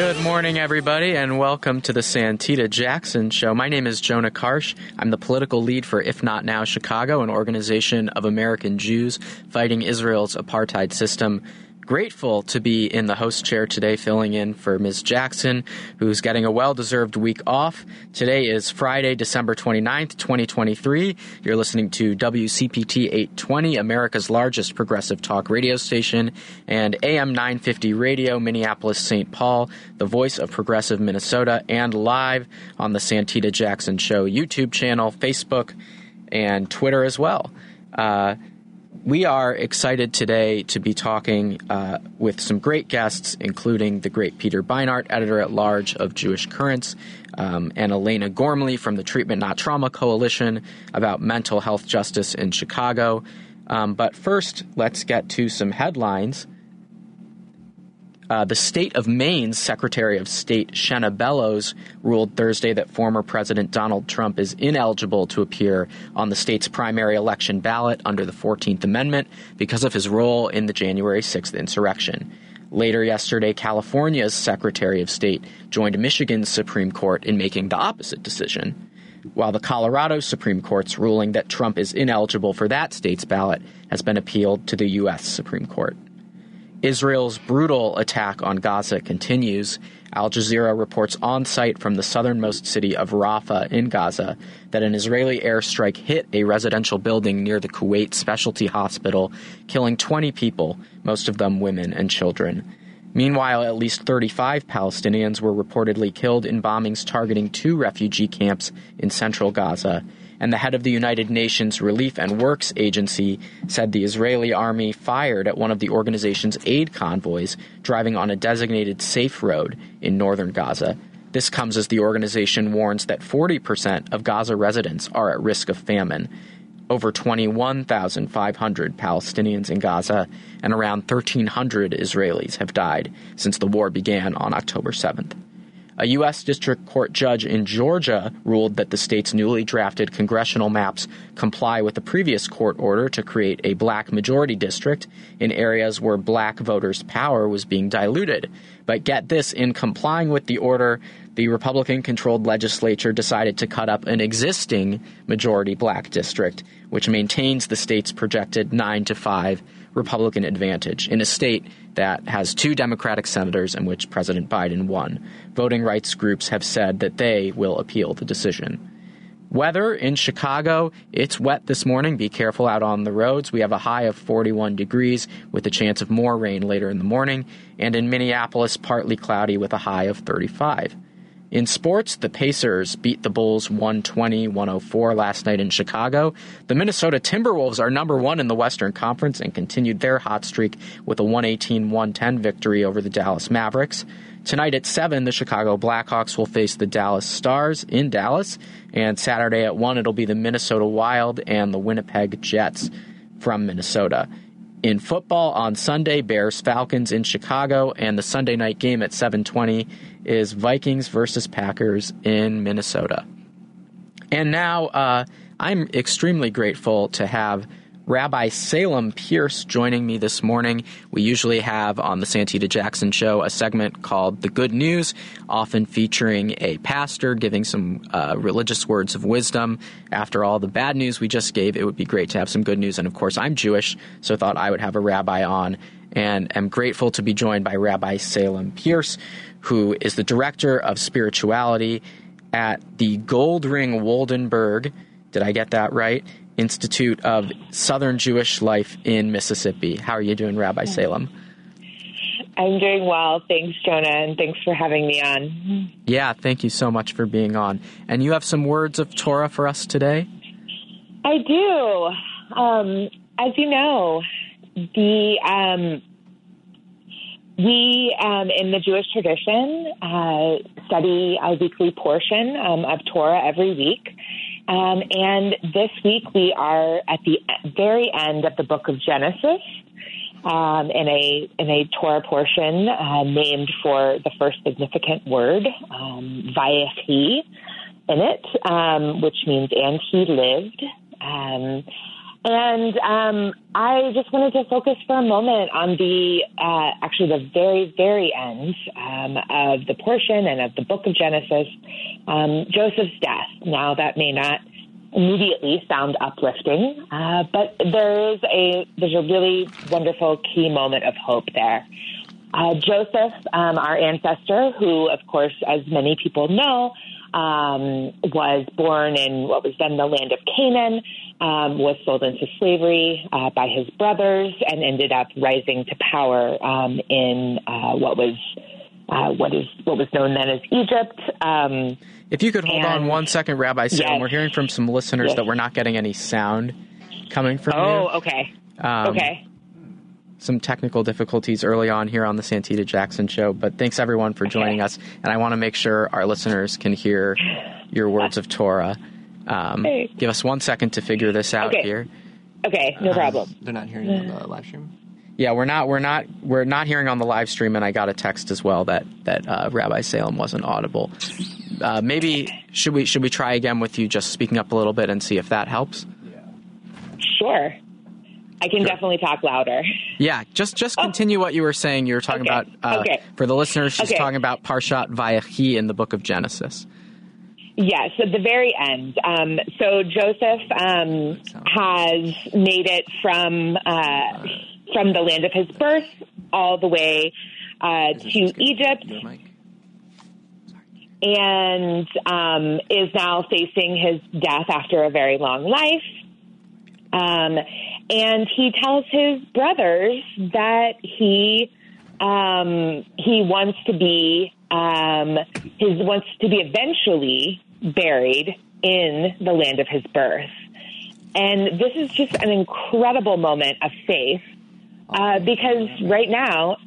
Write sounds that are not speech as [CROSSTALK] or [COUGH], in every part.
Good morning, everybody, and welcome to the Santita Jackson Show. My name is Jonah Karsh. I'm the political lead for If Not Now Chicago, an organization of American Jews fighting Israel's apartheid system. Grateful to be in the host chair today, filling in for Ms. Jackson, who's getting a well deserved week off. Today is Friday, December 29th, 2023. You're listening to WCPT 820, America's largest progressive talk radio station, and AM 950 Radio, Minneapolis, St. Paul, the voice of progressive Minnesota, and live on the Santita Jackson Show YouTube channel, Facebook, and Twitter as well. Uh, we are excited today to be talking uh, with some great guests, including the great Peter Beinart, editor at large of Jewish Currents, um, and Elena Gormley from the Treatment Not Trauma Coalition about mental health justice in Chicago. Um, but first, let's get to some headlines. Uh, the state of Maine's Secretary of State Shenna Bellows ruled Thursday that former President Donald Trump is ineligible to appear on the state's primary election ballot under the 14th Amendment because of his role in the January 6th insurrection. Later yesterday, California's Secretary of State joined Michigan's Supreme Court in making the opposite decision, while the Colorado Supreme Court's ruling that Trump is ineligible for that state's ballot has been appealed to the U.S. Supreme Court. Israel's brutal attack on Gaza continues. Al Jazeera reports on site from the southernmost city of Rafah in Gaza that an Israeli airstrike hit a residential building near the Kuwait Specialty Hospital, killing 20 people, most of them women and children. Meanwhile, at least 35 Palestinians were reportedly killed in bombings targeting two refugee camps in central Gaza and the head of the United Nations Relief and Works Agency said the Israeli army fired at one of the organization's aid convoys driving on a designated safe road in northern Gaza. This comes as the organization warns that 40% of Gaza residents are at risk of famine. Over 21,500 Palestinians in Gaza and around 1,300 Israelis have died since the war began on October 7th. A U.S. District Court judge in Georgia ruled that the state's newly drafted congressional maps comply with the previous court order to create a black majority district in areas where black voters' power was being diluted. But get this in complying with the order, the Republican controlled legislature decided to cut up an existing majority black district, which maintains the state's projected 9 to 5 Republican advantage in a state that has two Democratic senators and which President Biden won. Voting rights groups have said that they will appeal the decision. Weather in Chicago, it's wet this morning. Be careful out on the roads. We have a high of 41 degrees with a chance of more rain later in the morning. And in Minneapolis, partly cloudy with a high of 35. In sports, the Pacers beat the Bulls 120 104 last night in Chicago. The Minnesota Timberwolves are number one in the Western Conference and continued their hot streak with a 118 110 victory over the Dallas Mavericks. Tonight at 7, the Chicago Blackhawks will face the Dallas Stars in Dallas. And Saturday at 1, it'll be the Minnesota Wild and the Winnipeg Jets from Minnesota. In football on Sunday, Bears Falcons in Chicago, and the Sunday night game at 7:20 is Vikings versus Packers in Minnesota. And now uh, I'm extremely grateful to have Rabbi Salem Pearce joining me this morning. We usually have on the Santita Jackson Show a segment called The Good News, often featuring a pastor giving some uh, religious words of wisdom. After all the bad news we just gave, it would be great to have some good news. And of course, I'm Jewish, so thought I would have a rabbi on. And am grateful to be joined by Rabbi Salem Pearce, who is the director of spirituality at the Goldring Woldenberg. Did I get that right? Institute of Southern Jewish Life in Mississippi. How are you doing, Rabbi Salem? I'm doing well. Thanks, Jonah, and thanks for having me on. Yeah, thank you so much for being on. And you have some words of Torah for us today? I do. Um, as you know, the um, we um, in the Jewish tradition uh, study a weekly portion um, of Torah every week. Um, and this week we are at the very end of the book of Genesis. Um, in a in a Torah portion uh, named for the first significant word, um, in it, um, which means and he lived. And um, I just wanted to focus for a moment on the uh, actually the very, very end um, of the portion and of the book of Genesis, um, Joseph's death. Now, that may not immediately sound uplifting, uh, but there is a there's a really wonderful key moment of hope there. Uh, Joseph, um, our ancestor, who, of course, as many people know, um, was born in what was then the land of Canaan, um, was sold into slavery uh, by his brothers, and ended up rising to power um, in uh, what was uh, what is what was known then as Egypt. Um, if you could hold on one second, Rabbi Salem, yes. we're hearing from some listeners yes. that we're not getting any sound coming from oh, you. Oh, okay. Um, okay some technical difficulties early on here on the Santita Jackson show, but thanks everyone for joining us. And I want to make sure our listeners can hear your words of Torah. Um, hey. Give us one second to figure this out okay. here. Okay, no problem. They're not hearing on the live stream. Yeah, we're not. We're not. We're not hearing on the live stream, and I got a text as well that that uh, Rabbi Salem wasn't audible. Uh, maybe should we should we try again with you just speaking up a little bit and see if that helps? Yeah. Sure. I can definitely talk louder. [LAUGHS] Yeah, just just continue oh. what you were saying. You were talking okay. about uh, okay. for the listeners. She's okay. talking about Parshat Vayechi in the book of Genesis. Yes, at the very end. Um, so Joseph um, has made it from uh, from the land of his birth all the way uh, to Egypt, and um, is now facing his death after a very long life. Um, and he tells his brothers that he um, he wants to be um, his wants to be eventually buried in the land of his birth. And this is just an incredible moment of faith uh, because right now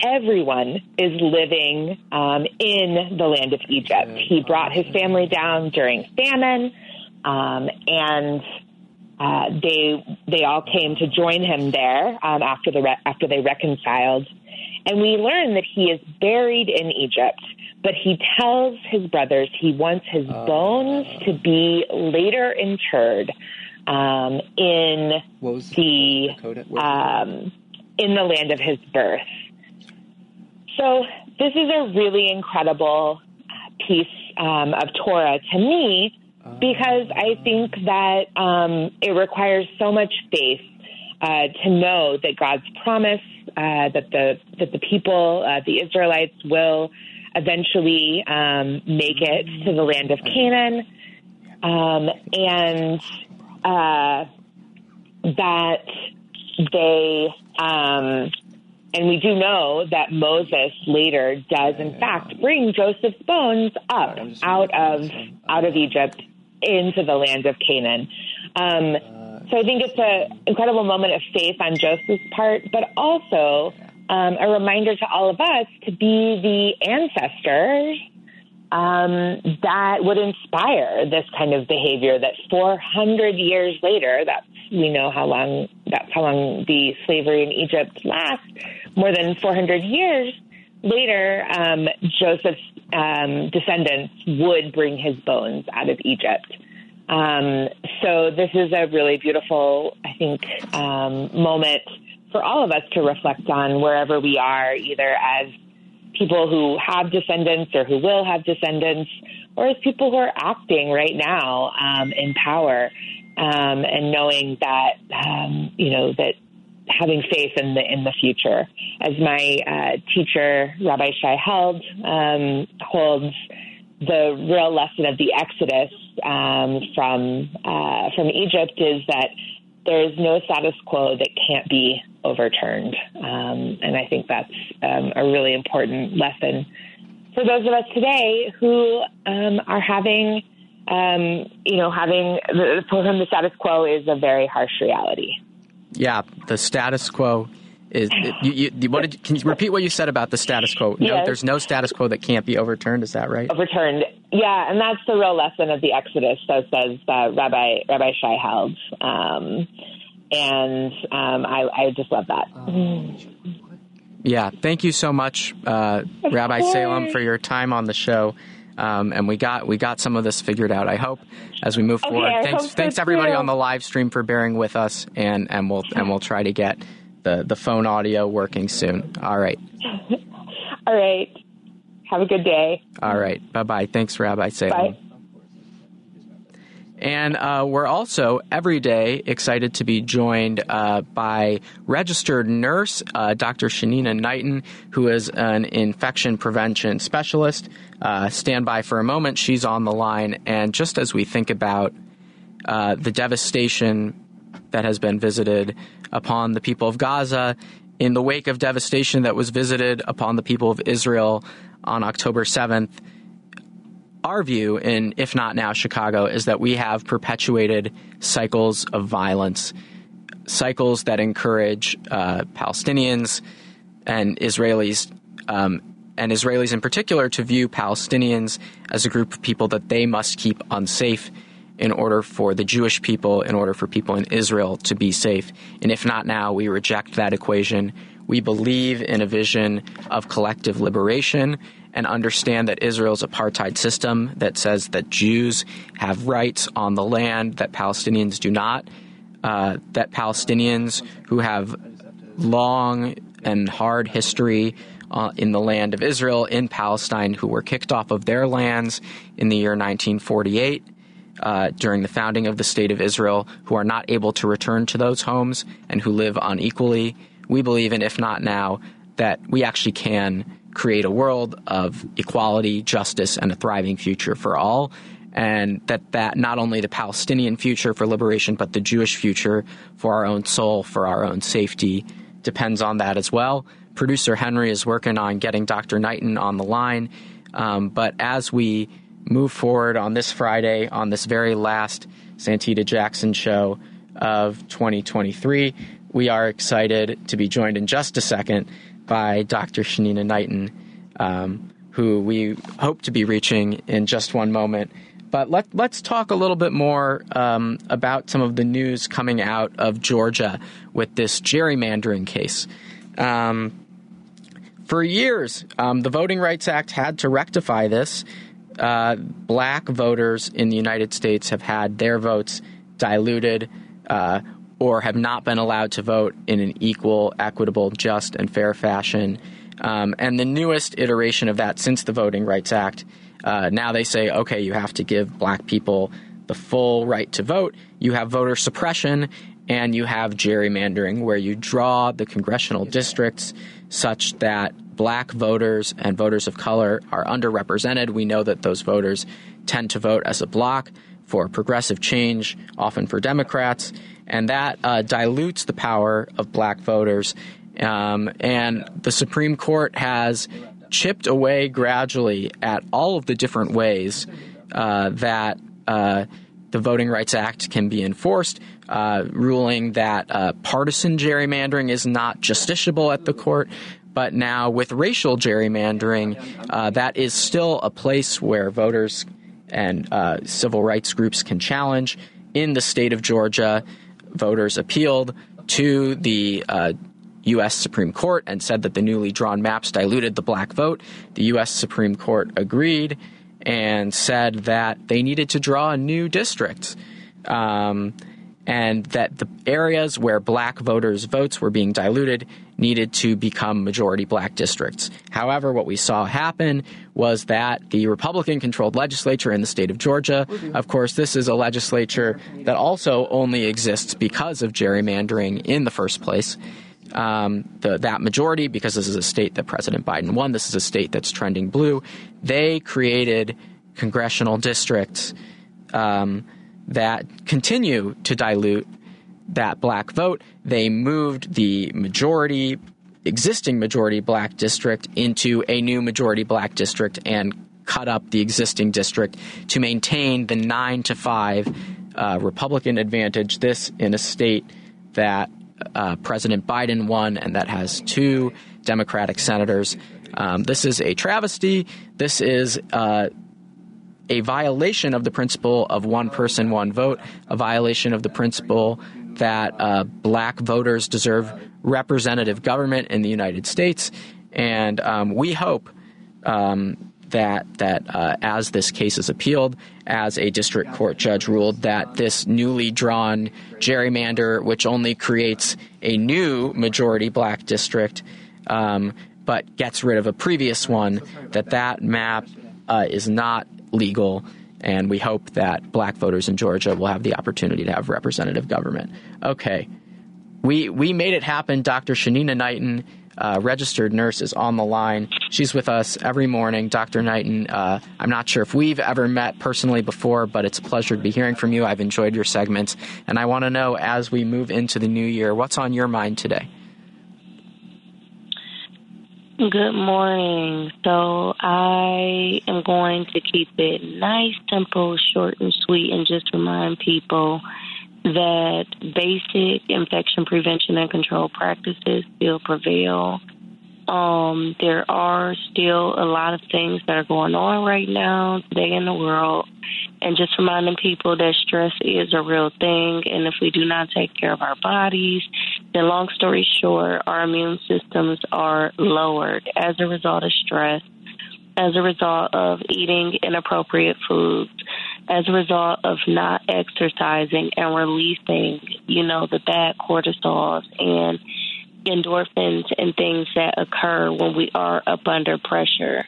everyone is living um, in the land of Egypt. He brought his family down during famine, um, and uh, they they all came to join him there um, after the re- after they reconciled, and we learn that he is buried in Egypt. But he tells his brothers he wants his uh, bones to be later interred um, in the um, in the land of his birth. So this is a really incredible piece um, of Torah to me because I think that um, it requires so much faith uh, to know that God's promise uh, that the that the people, uh, the Israelites, will eventually um, make it to the land of Canaan, um, and uh, that they. Um, and we do know that Moses later does, in fact, bring Joseph's bones up out of out of Egypt into the land of Canaan. Um, so I think it's an incredible moment of faith on Joseph's part, but also um, a reminder to all of us to be the ancestors um, that would inspire this kind of behavior. That 400 years later, that's we know how long that's how long the slavery in Egypt lasts. More than 400 years later, um, Joseph's um, descendants would bring his bones out of Egypt. Um, so this is a really beautiful, I think, um, moment for all of us to reflect on wherever we are, either as people who have descendants or who will have descendants, or as people who are acting right now um, in power, um, and knowing that um, you know that having faith in the in the future. As my uh, teacher, Rabbi Shai Held, um, holds the real lesson of the Exodus um, from uh, from Egypt is that there is no status quo that can't be overturned, um, and I think that's um, a really important lesson for those of us today who um, are having. Um, you know, having for whom the status quo is a very harsh reality yeah, the status quo is. You, you, what did, can you repeat what you said about the status quo? No, yes. there's no status quo that can't be overturned. Is that right? Overturned. Yeah, and that's the real lesson of the Exodus, so says uh, Rabbi Rabbi Shai Held. Um, and um, I, I, just love that. Yeah, thank you so much, uh, Rabbi course. Salem, for your time on the show. Um, and we got we got some of this figured out. I hope as we move Okay, forward. I Thanks, so thanks everybody too. on the live stream for bearing with us, and and we'll and we'll try to get the the phone audio working soon. All right, [LAUGHS] All right. Have a good day. all right. Bye bye. Thanks, Rabbi Salem. Bye. And uh, we're also every day excited to be joined uh, by registered nurse uh, Dr. Shanina Knighton, who is an infection prevention specialist. Uh, stand by for a moment. She's on the line. And just as we think about uh, the devastation that has been visited upon the people of Gaza, in the wake of devastation that was visited upon the people of Israel on October 7th, our view in If Not Now Chicago is that we have perpetuated cycles of violence, cycles that encourage uh, Palestinians and Israelis, um, and Israelis in particular, to view Palestinians as a group of people that they must keep unsafe in order for the Jewish people, in order for people in Israel to be safe. And if not now, we reject that equation. We believe in a vision of collective liberation and understand that Israel's apartheid system that says that Jews have rights on the land that Palestinians do not, uh, that Palestinians who have long and hard history uh, in the land of Israel, in Palestine, who were kicked off of their lands in the year 1948 uh, during the founding of the State of Israel, who are not able to return to those homes and who live unequally. We believe in, if not now, that we actually can create a world of equality, justice, and a thriving future for all. And that, that not only the Palestinian future for liberation, but the Jewish future for our own soul, for our own safety, depends on that as well. Producer Henry is working on getting Dr. Knighton on the line. Um, but as we move forward on this Friday, on this very last Santita Jackson show of 2023, we are excited to be joined in just a second by Dr. Shanina Knighton, um, who we hope to be reaching in just one moment. But let, let's talk a little bit more um, about some of the news coming out of Georgia with this gerrymandering case. Um, for years, um, the Voting Rights Act had to rectify this. Uh, black voters in the United States have had their votes diluted uh, or have not been allowed to vote in an equal, equitable, just, and fair fashion. Um, and the newest iteration of that since the Voting Rights Act, uh, now they say, okay, you have to give black people the full right to vote. You have voter suppression and you have gerrymandering, where you draw the congressional districts such that black voters and voters of color are underrepresented. We know that those voters tend to vote as a block for progressive change, often for Democrats, and that uh, dilutes the power of black voters. Um, and the Supreme Court has chipped away gradually at all of the different ways uh, that uh, the Voting Rights Act can be enforced, uh, ruling that uh, partisan gerrymandering is not justiciable at the court. But now, with racial gerrymandering, uh, that is still a place where voters and civil rights groups can challenge. In the state of Georgia, voters appealed to the uh, U.S. Supreme Court and said that the newly drawn maps diluted the black vote. The U.S. Supreme Court agreed and said that they needed to draw a new districts. Um, and that the areas where black voters' votes were being diluted needed to become majority black districts. However, what we saw happen was that the Republican controlled legislature in the state of Georgia, of course, this is a legislature that also only exists because of gerrymandering in the first place. Um, the, that majority, because this is a state that President Biden won, this is a state that's trending blue, they created congressional districts. Um, that continue to dilute that black vote. They moved the majority, existing majority black district into a new majority black district and cut up the existing district to maintain the nine to five uh, Republican advantage. This in a state that uh, President Biden won and that has two Democratic senators. Um, this is a travesty. This is uh, a violation of the principle of one person, one vote, a violation of the principle that uh, black voters deserve representative government in the United States. And um, we hope um, that that uh, as this case is appealed, as a district court judge ruled that this newly drawn gerrymander, which only creates a new majority black district, um, but gets rid of a previous one, that that map uh, is not legal. And we hope that black voters in Georgia will have the opportunity to have representative government. Okay. We, we made it happen. Dr. Shanina Knighton, uh, registered nurse, is on the line. She's with us every morning. Dr. Knighton, uh, I'm not sure if we've ever met personally before, but it's a pleasure to be hearing from you. I've enjoyed your segments. And I want to know, as we move into the new year, what's on your mind today? Good morning. So I am going to keep it nice, simple, short, and sweet, and just remind people that basic infection prevention and control practices still prevail. Um, there are still a lot of things that are going on right now today in the world and just reminding people that stress is a real thing. And if we do not take care of our bodies, then long story short, our immune systems are lowered as a result of stress, as a result of eating inappropriate foods, as a result of not exercising and releasing, you know, the bad cortisols and endorphins and things that occur when we are up under pressure.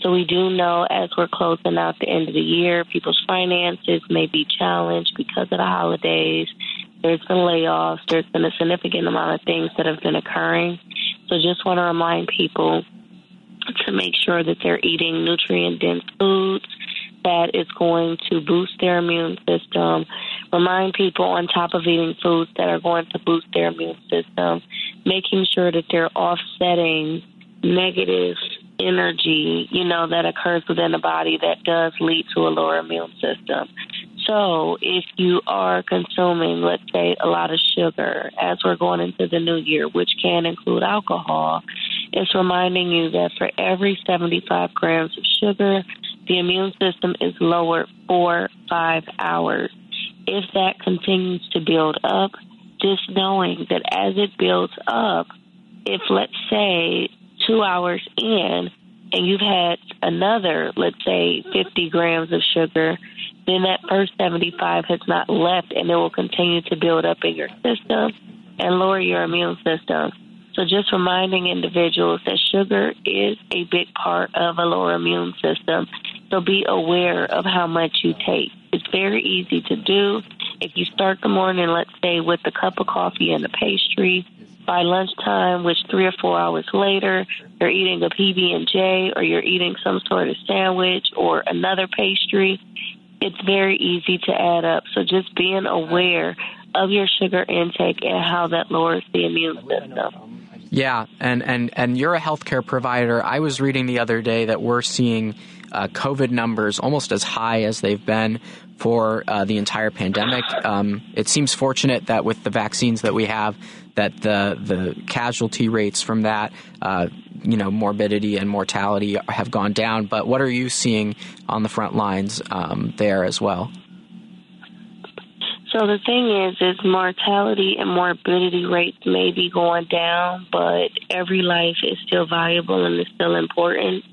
So we do know as we're closing out the end of the year, people's finances may be challenged because of the holidays. There's been layoffs. There's been a significant amount of things that have been occurring. So just want to remind people to make sure that they're eating nutrient dense foods that is going to boost their immune system. Remind people on top of eating foods that are going to boost their immune system, making sure that they're offsetting negative energy, you know, that occurs within the body that does lead to a lower immune system. So if you are consuming, let's say, a lot of sugar as we're going into the new year, which can include alcohol, it's reminding you that for every 75 grams of sugar, the immune system is lowered for five hours. If that continues to build up, just knowing that as it builds up, if let's say two hours in and you've had another, let's say, 50 grams of sugar, then that first 75 has not left and it will continue to build up in your system and lower your immune system. So just reminding individuals that sugar is a big part of a lower immune system. So be aware of how much you take. It's very easy to do. If you start the morning, let's say, with a cup of coffee and a pastry, by lunchtime, which three or four hours later, you're eating a PB and J or you're eating some sort of sandwich or another pastry, it's very easy to add up. So just being aware of your sugar intake and how that lowers the immune system. Yeah, and, and, and you're a healthcare provider. I was reading the other day that we're seeing uh, COVID numbers almost as high as they've been for uh, the entire pandemic. Um, it seems fortunate that with the vaccines that we have, that the the casualty rates from that, uh, you know, morbidity and mortality have gone down. But what are you seeing on the front lines um, there as well? So the thing is, is mortality and morbidity rates may be going down, but every life is still valuable and is still important.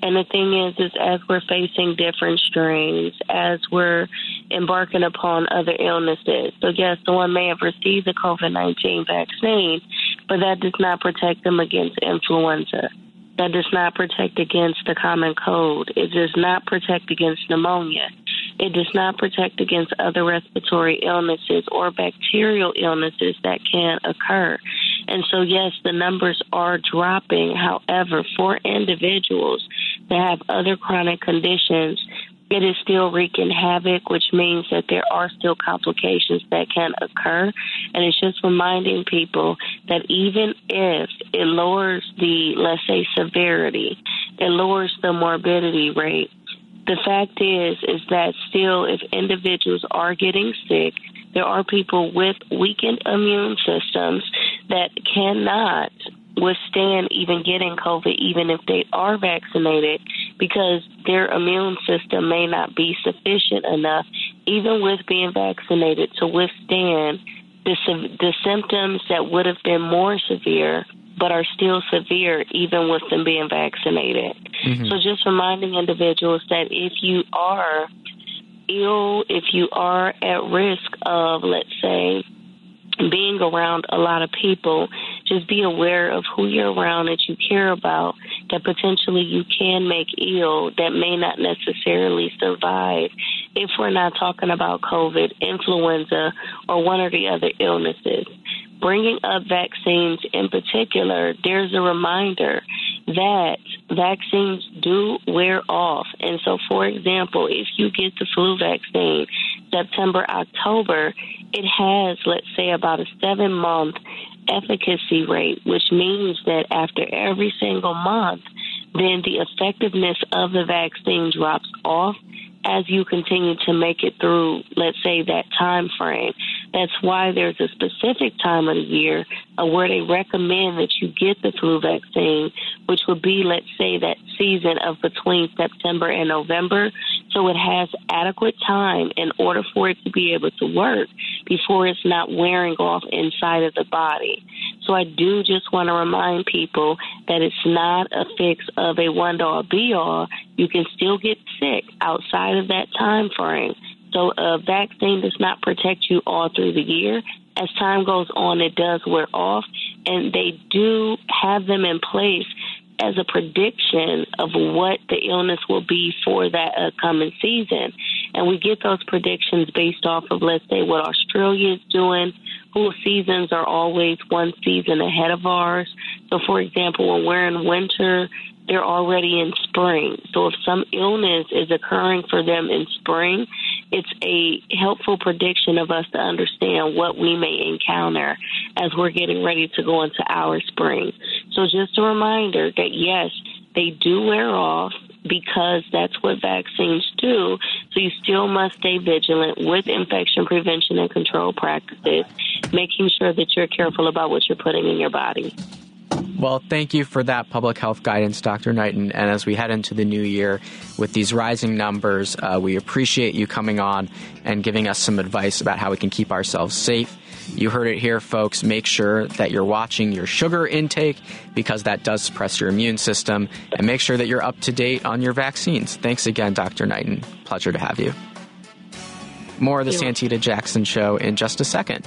And the thing is, is as we're facing different strains, as we're embarking upon other illnesses. So yes, someone may have received the COVID-19 vaccine, but that does not protect them against influenza. That does not protect against the common cold. It does not protect against pneumonia. It does not protect against other respiratory illnesses or bacterial illnesses that can occur. And so, yes, the numbers are dropping. However, for individuals that have other chronic conditions, it is still wreaking havoc, which means that there are still complications that can occur. And it's just reminding people that even if it lowers the, let's say, severity, it lowers the morbidity rate. The fact is, is that still, if individuals are getting sick, there are people with weakened immune systems that cannot withstand even getting COVID, even if they are vaccinated, because their immune system may not be sufficient enough, even with being vaccinated, to withstand the, the symptoms that would have been more severe but are still severe even with them being vaccinated. Mm-hmm. So just reminding individuals that if you are ill, if you are at risk of, let's say, being around a lot of people, just be aware of who you're around that you care about that potentially you can make ill that may not necessarily survive if we're not talking about COVID, influenza, or one or the other illnesses. Bringing up vaccines in particular, there's a reminder that vaccines do wear off. And so, for example, if you get the flu vaccine September, October, it has, let's say, about a seven month efficacy rate, which means that after every single month, then the effectiveness of the vaccine drops off as you continue to make it through, let's say, that time frame. That's why there's a specific time of the year uh, where they recommend that you get the flu vaccine, which would be, let's say, that season of between September and November. So it has adequate time in order for it to be able to work before it's not wearing off inside of the body. So I do just want to remind people that it's not a fix of a one all be all. You can still get sick outside of that time frame. So a vaccine does not protect you all through the year. As time goes on, it does wear off, and they do have them in place as a prediction of what the illness will be for that upcoming season. And we get those predictions based off of, let's say, what Australia is doing, whose seasons are always one season ahead of ours. So, for example, when we're in winter, they're already in spring. So, if some illness is occurring for them in spring, it's a helpful prediction of us to understand what we may encounter as we're getting ready to go into our spring. So just a reminder that yes, they do wear off because that's what vaccines do. So you still must stay vigilant with infection prevention and control practices, making sure that you're careful about what you're putting in your body. Well, thank you for that public health guidance, Dr. Knighton. And as we head into the new year with these rising numbers, uh, we appreciate you coming on and giving us some advice about how we can keep ourselves safe. You heard it here, folks. Make sure that you're watching your sugar intake because that does suppress your immune system. And make sure that you're up to date on your vaccines. Thanks again, Dr. Knighton. Pleasure to have you. More of the Santita Jackson Show in just a second.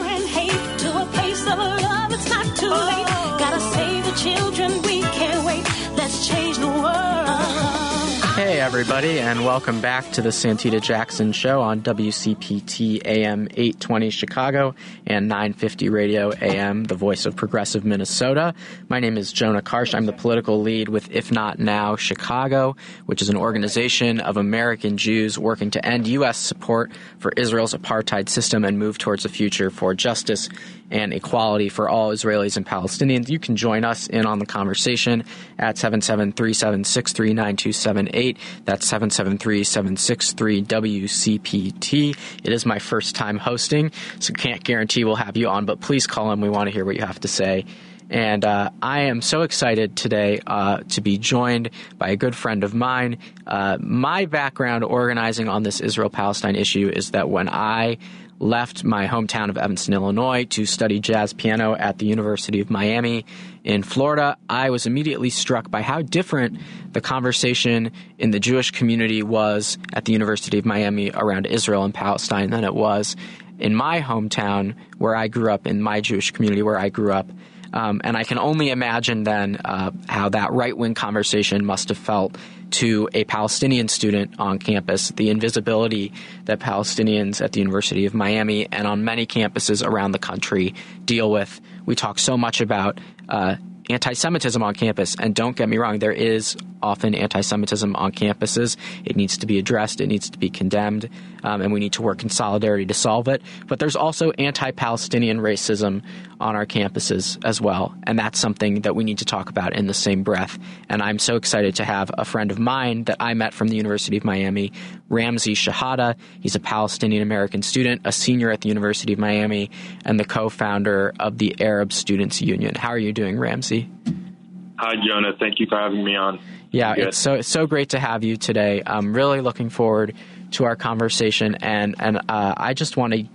Everybody, and welcome back to the Santita Jackson Show on WCPT AM 820 Chicago and 950 Radio AM, the voice of progressive Minnesota. My name is Jonah Karsh. I'm the political lead with If Not Now Chicago, which is an organization of American Jews working to end U.S. support for Israel's apartheid system and move towards a future for justice and equality for all Israelis and Palestinians. You can join us in on the conversation at 773-763-9278. That's 773-763-WCPT. It is my first time hosting, so can't guarantee we'll have you on, but please call in. We want to hear what you have to say. And uh, I am so excited today uh, to be joined by a good friend of mine. Uh, my background organizing on this Israel Palestine issue is that when I left my hometown of Evanston, Illinois to study jazz piano at the University of Miami in Florida, I was immediately struck by how different the conversation in the Jewish community was at the University of Miami around Israel and Palestine than it was in my hometown where I grew up, in my Jewish community where I grew up. Um, and I can only imagine then uh, how that right wing conversation must have felt to a Palestinian student on campus, the invisibility that Palestinians at the University of Miami and on many campuses around the country deal with. We talk so much about uh, anti-Semitism on campus. And don't get me wrong, there is often anti-Semitism on campuses. It needs to be addressed. It needs to be condemned, um, and we need to work in solidarity to solve it. But there's also anti-Palestinian racism on our campuses as well, and that's something that we need to talk about in the same breath. And I'm so excited to have a friend of mine that I met from the University of Miami, Ramsey Shihadeh. He's a Palestinian American student, a senior at the University of Miami, and the co-founder of the Arab Students Union. How are you doing, Ramsey? Hi, Jonah. Thank you for having me on. Yeah, it's so it's so great to have you today. I'm really looking forward to our conversation, and and uh, I just want to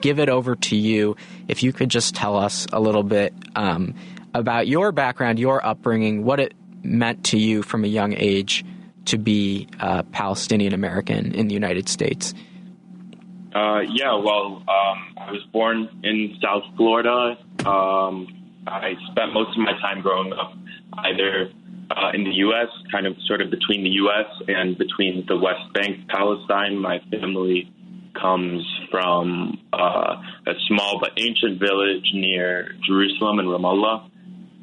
give it over to you. If you could just tell us a little bit um, about your background, your upbringing, what it meant to you from a young age to be a Palestinian American in the United States. Uh, yeah, well, um, I was born in South Florida. Um, I spent most of my time growing up either uh, in the U.S., kind of sort of between the U.S. and between the West Bank, Palestine. My family comes from uh, a small but ancient village near Jerusalem and Ramallah.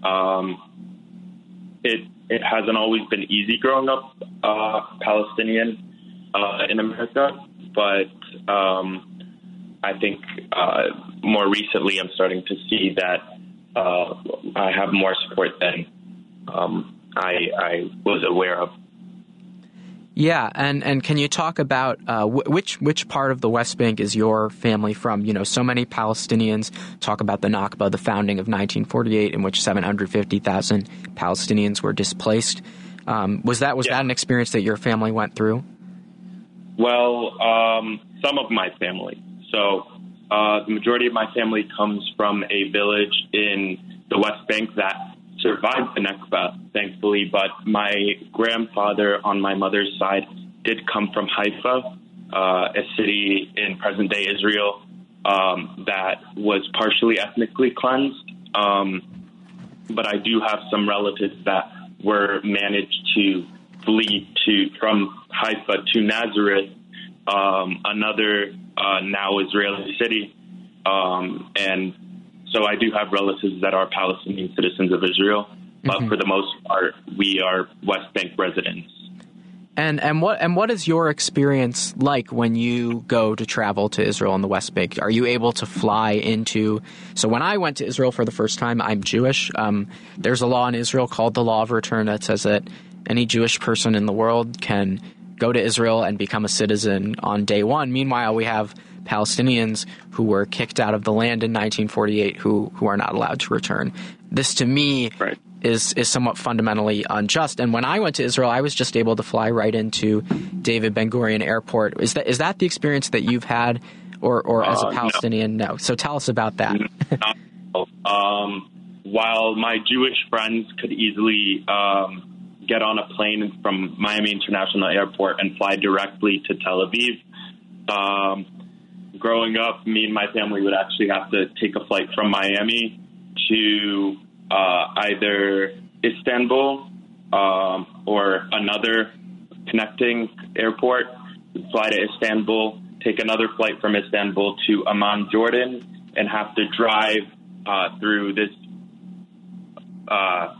Um, it it hasn't always been easy growing up uh, Palestinian uh, in America, but um, I think uh, more recently I'm starting to see that uh, I have more support than um, I, I was aware of. Yeah, and, and can you talk about uh, which which part of the West Bank is your family from? You know, so many Palestinians talk about the Nakba, the founding of 1948, in which 750,000 Palestinians were displaced. Um, was that was yeah. that an experience that your family went through? Well, um, some of my family. So uh, the majority of my family comes from a village in the West Bank that survived the Nakba, thankfully, but my grandfather on my mother's side did come from Haifa, uh, a city in present day Israel um, that was partially ethnically cleansed. Um, but I do have some relatives that were managed to flee to from Haifa to Nazareth, um, another uh, now Israeli city, um, and so I do have relatives that are Palestinian citizens of Israel, but mm-hmm. for the most part, we are West Bank residents. And and what and what is your experience like when you go to travel to Israel and the West Bank? Are you able to fly into? So when I went to Israel for the first time, I'm Jewish. Um, there's a law in Israel called the Law of Return that says that any Jewish person in the world can go to Israel and become a citizen on day one. Meanwhile, we have Palestinians who were kicked out of the land in 1948 who who are not allowed to return. This to me right. is is somewhat fundamentally unjust. And when I went to Israel, I was just able to fly right into David Ben Gurion Airport. Is that is that the experience that you've had, or or as a uh, Palestinian? No. no. So tell us about that. um, while my Jewish friends could easily um, get on a plane from Miami International Airport and fly directly to Tel Aviv. Um, growing up, me and my family would actually have to take a flight from Miami to uh, either Istanbul um, or another connecting airport. Fly to Istanbul, take another flight from Istanbul to Amman, Jordan, and have to drive uh, through this uh,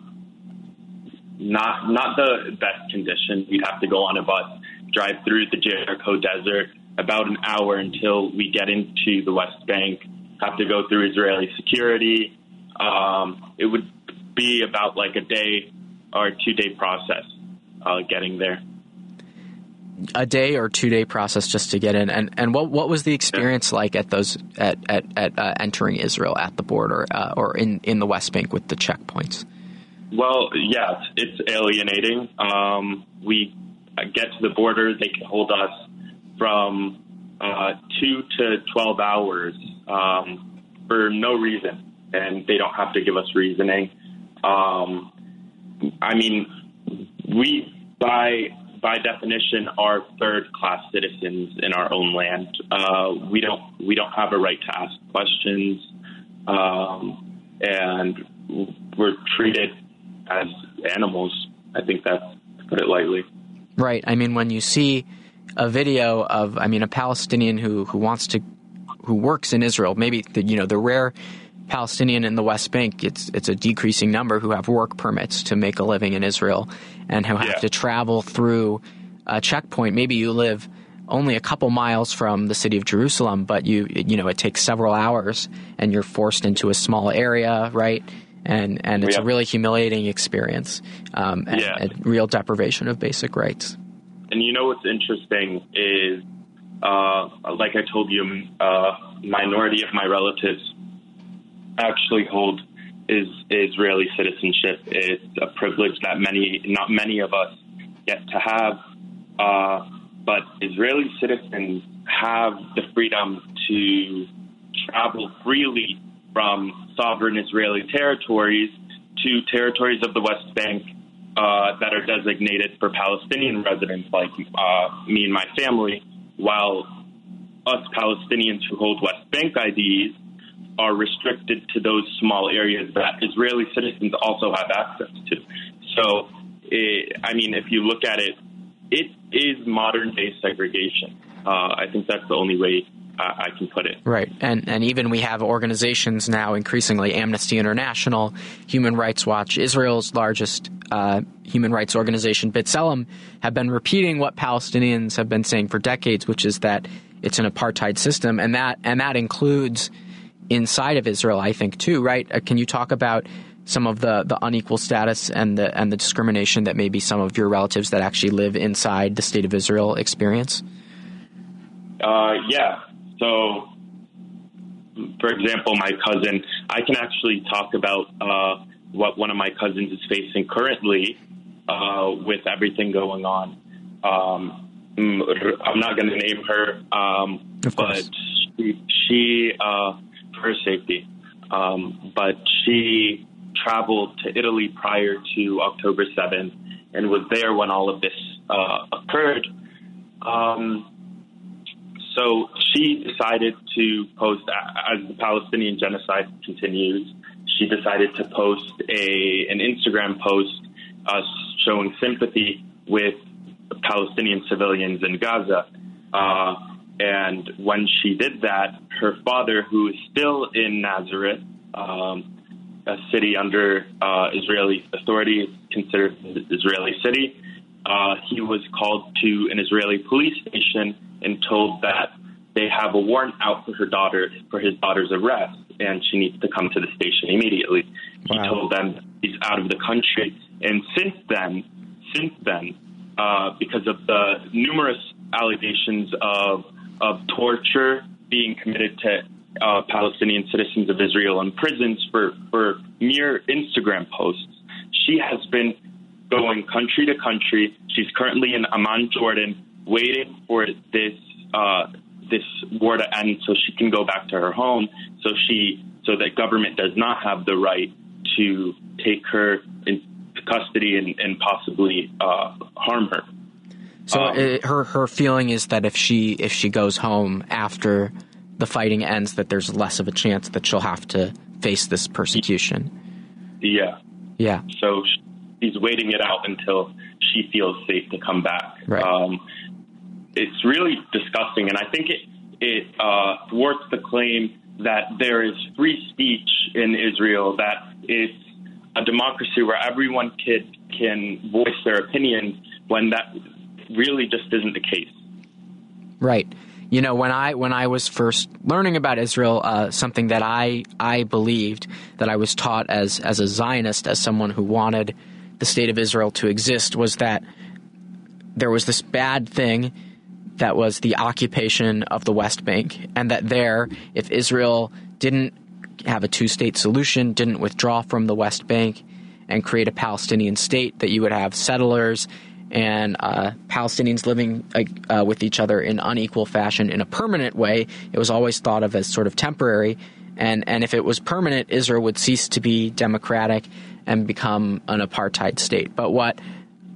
not not the best condition. We'd have to go on a bus, drive through the Jericho Desert, about an hour until we get into the West Bank. Have to go through Israeli security. Um, it would be about like a day or two day process uh, getting there. A day or two day process just to get in, and and what what was the experience yeah. like at those at at, at uh, entering Israel at the border uh, or in in the West Bank with the checkpoints? Well, yes, it's alienating. Um, we get to the border; they can hold us from uh, two to 12 hours um, for no reason, and they don't have to give us reasoning. Um, I mean, we, by by definition, are third class citizens in our own land. Uh, we don't we don't have a right to ask questions, um, and we're treated as animals. I think that's to put it lightly. Right. I mean, when you see a video of, I mean, a Palestinian who who wants to, who works in Israel. Maybe the, you know the rare Palestinian in the West Bank, it's it's a decreasing number who have work permits to make a living in Israel and who have Yeah. to travel through a checkpoint. Maybe you live only a couple miles from the city of Jerusalem, but you you know it takes several hours, and you're forced into a small area, right? And and it's Yeah. a really humiliating experience, um, and, Yeah. and real deprivation of basic rights. And you know what's interesting is, uh, like I told you, uh, minority of my relatives actually hold is Israeli citizenship. It's a privilege that many, not many of us, get to have. Uh, but Israeli citizens have the freedom to travel freely from sovereign Israeli territories to territories of the West Bank uh, that are designated for Palestinian residents, like uh, me and my family, while us Palestinians who hold West Bank IDs are restricted to those small areas that Israeli citizens also have access to. So, it, I mean, if you look at it, it is modern day segregation. Uh, I think that's the only way I, I can put it. Right, and and even we have organizations now increasingly, Amnesty International, Human Rights Watch, Israel's largest uh, human rights organization, B'Tselem, have been repeating what Palestinians have been saying for decades, which is that it's an apartheid system, and that and that includes inside of Israel, I think too. Right? Uh, can you talk about some of the, the unequal status and the and the discrimination that maybe some of your relatives that actually live inside the state of Israel experience? Uh, yeah. So, for example, my cousin, I can actually talk about uh, what one of my cousins is facing currently uh, with everything going on. Um, I'm not going to name her, um, but she, she uh, for her safety, um, but she traveled to Italy prior to October 7th and was there when all of this uh, occurred. Um, so she decided to post as the Palestinian genocide continues. She decided to post a an Instagram post uh, showing sympathy with Palestinian civilians in Gaza. Uh, and when she did that, her father, who is still in Nazareth, um, a city under uh, Israeli authority, considered an Israeli city, uh, he was called to an Israeli police station and told that they have a warrant out for her daughter for his daughter's arrest, and she needs to come to the station immediately. He told them he's out of the country, and since then, since then, uh, because of the numerous allegations of of torture being committed to uh, Palestinian citizens of Israel in prisons for for mere Instagram posts, she has been going country to country. She's currently in Amman, Jordan, waiting for this uh, this war to end so she can go back to her home. So she so that government does not have the right to take her into custody and, and possibly uh, harm her. So Um, it, her her feeling is that if she if she goes home after the fighting ends, that there's less of a chance that she'll have to face this persecution. Yeah. Yeah, So she's waiting it out until she feels safe to come back. Right. Um, it's really disgusting, and I think it it uh, thwarts the claim that there is free speech in Israel, that it's a democracy where everyone can can voice their opinions, when that really just isn't the case. right. You know, when I when I was first learning about Israel, uh, something that I I believed that I was taught as as a Zionist, as someone who wanted the state of Israel to exist, was that there was this bad thing that was the occupation of the West Bank, and that there, if Israel didn't have a two state solution, didn't withdraw from the West Bank and create a Palestinian state, that you would have settlers and uh, Palestinians living uh, with each other in unequal fashion in a permanent way. It was always thought of as sort of temporary. And, and if it was permanent, Israel would cease to be democratic and become an apartheid state. But what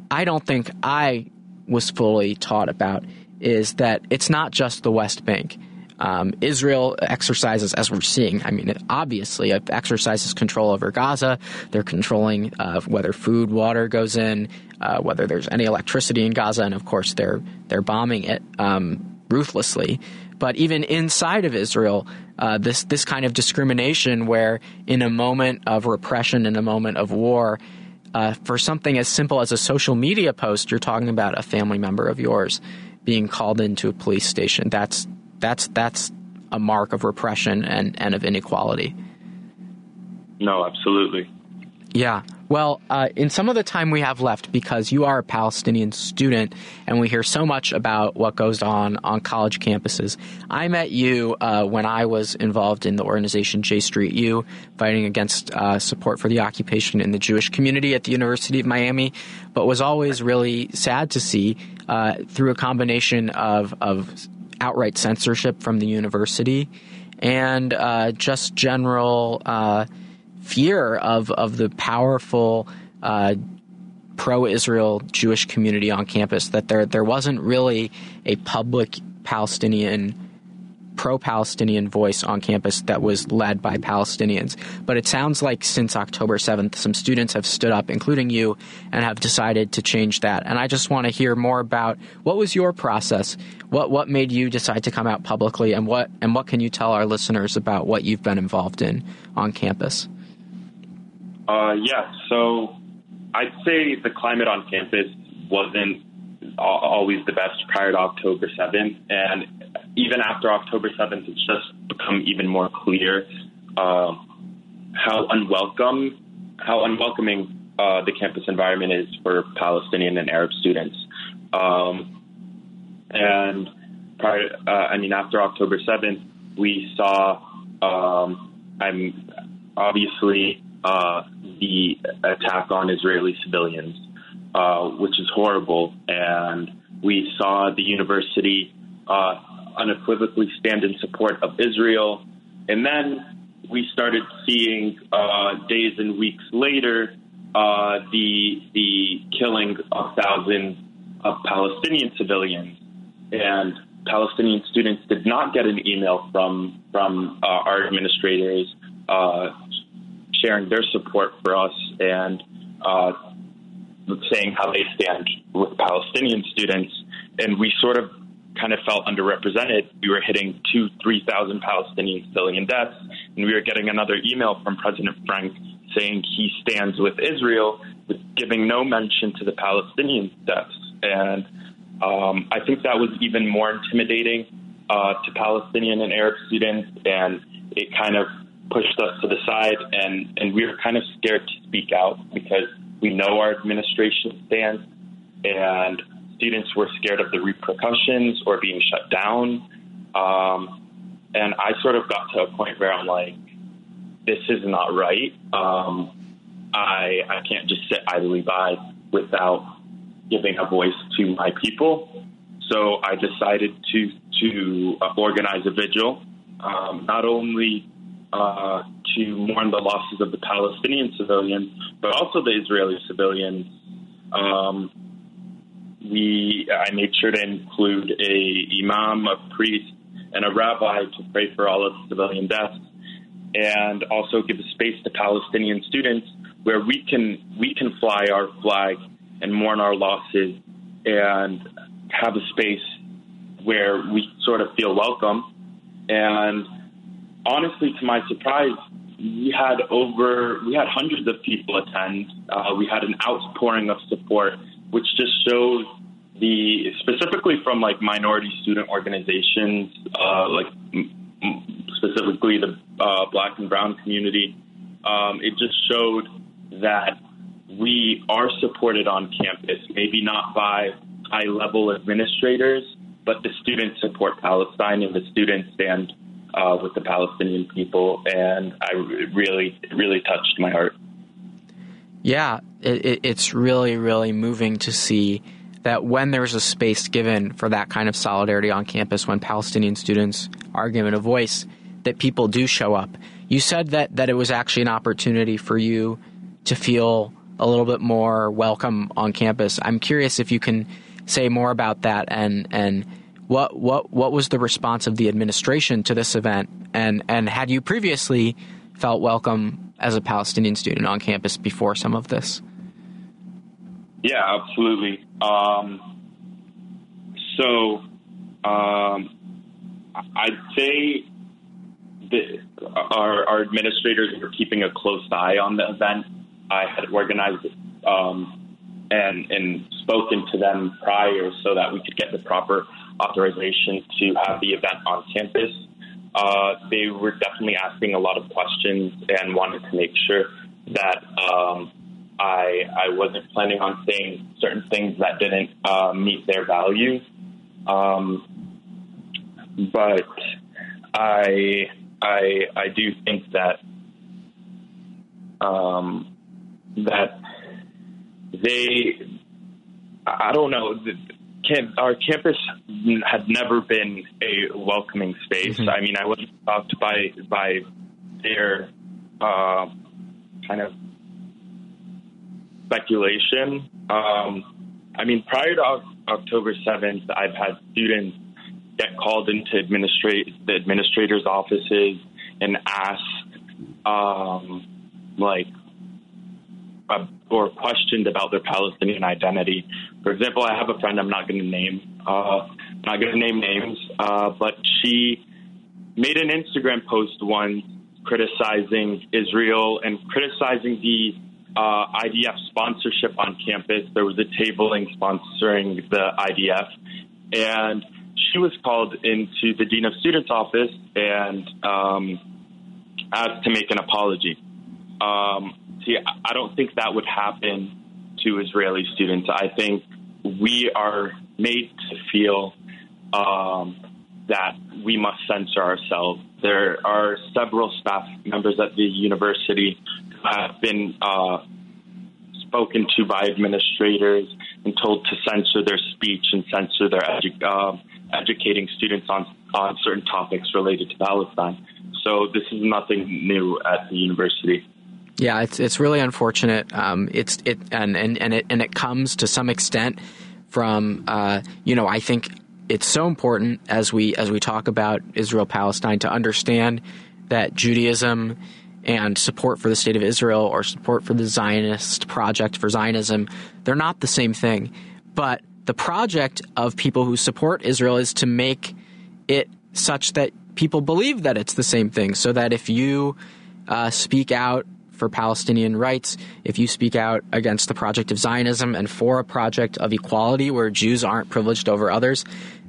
I don't think I was fully taught about is that it's not just the West Bank. Um, Israel exercises, as we're seeing, I mean, it obviously it exercises control over Gaza. They're controlling uh, whether food, water goes in, uh, whether there's any electricity in Gaza, and of course they're they're bombing it um, ruthlessly. but even inside of Israel, uh, this this kind of discrimination, where in a moment of repression, in a moment of war, uh, for something as simple as a social media post, you're talking about a family member of yours being called into a police station. That's that's that's a mark of repression and, and of inequality. No, absolutely. Yeah. Well, uh, in some of the time we have left, because you are a Palestinian student and we hear so much about what goes on on college campuses, I met you uh, when I was involved in the organization J Street U, fighting against uh, support for the occupation in the Jewish community at the University of Miami, but was always really sad to see uh, through a combination of, of outright censorship from the university and uh, just general uh, fear of of the powerful uh, pro-Israel Jewish community on campus. That there there wasn't really a public Palestinian pro-Palestinian voice on campus that was led by Palestinians. But it sounds like since October 7th, some students have stood up, including you, and have decided to change that. And I just want to hear more about what was your process? What what made you decide to come out publicly, and what and what can you tell our listeners about what you've been involved in on campus? Uh, yeah, so I'd say the climate on campus wasn't always the best prior to October 7th. And even after October 7th, it's just become even more clear uh, how unwelcome, how unwelcoming uh, the campus environment is for Palestinian and Arab students. Um, and prior, uh, I mean, after October 7th, we saw, um, I'm obviously uh, the attack on Israeli civilians, uh, which is horrible. And we saw the university uh, unequivocally stand in support of Israel. And then we started seeing uh, days and weeks later uh, the the killing of thousands of Palestinian civilians. And Palestinian students did not get an email from from uh, our administrators uh, sharing their support for us and uh, saying how they stand with Palestinian students. And we sort of kind of felt underrepresented. We were hitting two, 3,000 Palestinian civilian deaths, and we were getting another email from President Frenk saying he stands with Israel, with giving no mention to the Palestinian deaths. And um, I think that was even more intimidating uh, to Palestinian and Arab students, and it kind of pushed us to the side, and, and we were kind of scared to speak out because we know our administration stance, and students were scared of the repercussions or being shut down. Um, and I sort of got to a point where I'm like, this is not right. Um, I I can't just sit idly by without giving a voice to my people. So I decided to to organize a vigil, um, not only uh, to mourn the losses of the Palestinian civilians, but also the Israeli civilians. Um, we I made sure to include a imam, a priest, and a rabbi to pray for all of the civilian deaths, and also give a space to Palestinian students where we can we can fly our flag and mourn our losses and have a space where we sort of feel welcome and honestly, to my surprise, we had over we had hundreds of people attend. Uh, we had an outpouring of support, which just shows the specifically from like minority student organizations, uh, like specifically the uh, Black and Brown community. Um, it just showed that we are supported on campus, maybe not by high level administrators, but the students support Palestine and the students stand uh, with the Palestinian people, and I really, really touched my heart. Yeah, it, it's really, really moving to see that when there's a space given for that kind of solidarity on campus, when Palestinian students are given a voice, that people do show up. You said that that it was actually an opportunity for you to feel a little bit more welcome on campus. I'm curious if you can say more about that and and what what what was the response of the administration to this event, and and had you previously felt welcome as a Palestinian student on campus before some of this? Yeah, absolutely. Um, so, um, I'd say the, our, our administrators were keeping a close eye on the event. I had organized um, and and spoken to them prior so that we could get the proper authorization to have the event on campus. Uh, they were definitely asking a lot of questions and wanted to make sure that um, I I wasn't planning on saying certain things that didn't uh, meet their values. Um, but I I I do think that um, that they I don't know our campus had never been a welcoming space. Mm-hmm. I mean, I was talked by by their uh, kind of speculation. Um, I mean, prior to October seventh, I've had students get called into administrate the administrators' offices and ask, um, like, uh, or questioned about their Palestinian identity. For example, I have a friend I'm not going to name, uh, not going to name names, uh, but she made an Instagram post once criticizing Israel and criticizing the uh, IDF sponsorship on campus. There was a tabling sponsoring the IDF, and she was called into the dean of students office and um, asked to make an apology. Um, see, I don't think that would happen to Israeli students. I think we are made to feel um, that we must censor ourselves. There are several staff members at the university who have been uh, spoken to by administrators and told to censor their speech and censor their edu- uh, educating students on on certain topics related to Palestine. So this is nothing new at the university. Yeah, it's it's really unfortunate. Um, it's it and and and it and it comes to some extent from uh, you know I think it's so important as we as we talk about Israel Palestine to understand that Judaism and support for the state of Israel or support for the Zionist project for Zionism they're not the same thing, but the project of people who support Israel is to make it such that people believe that it's the same thing, so that if you uh, speak out for Palestinian rights, if you speak out against the project of Zionism and for a project of equality where Jews aren't privileged over others,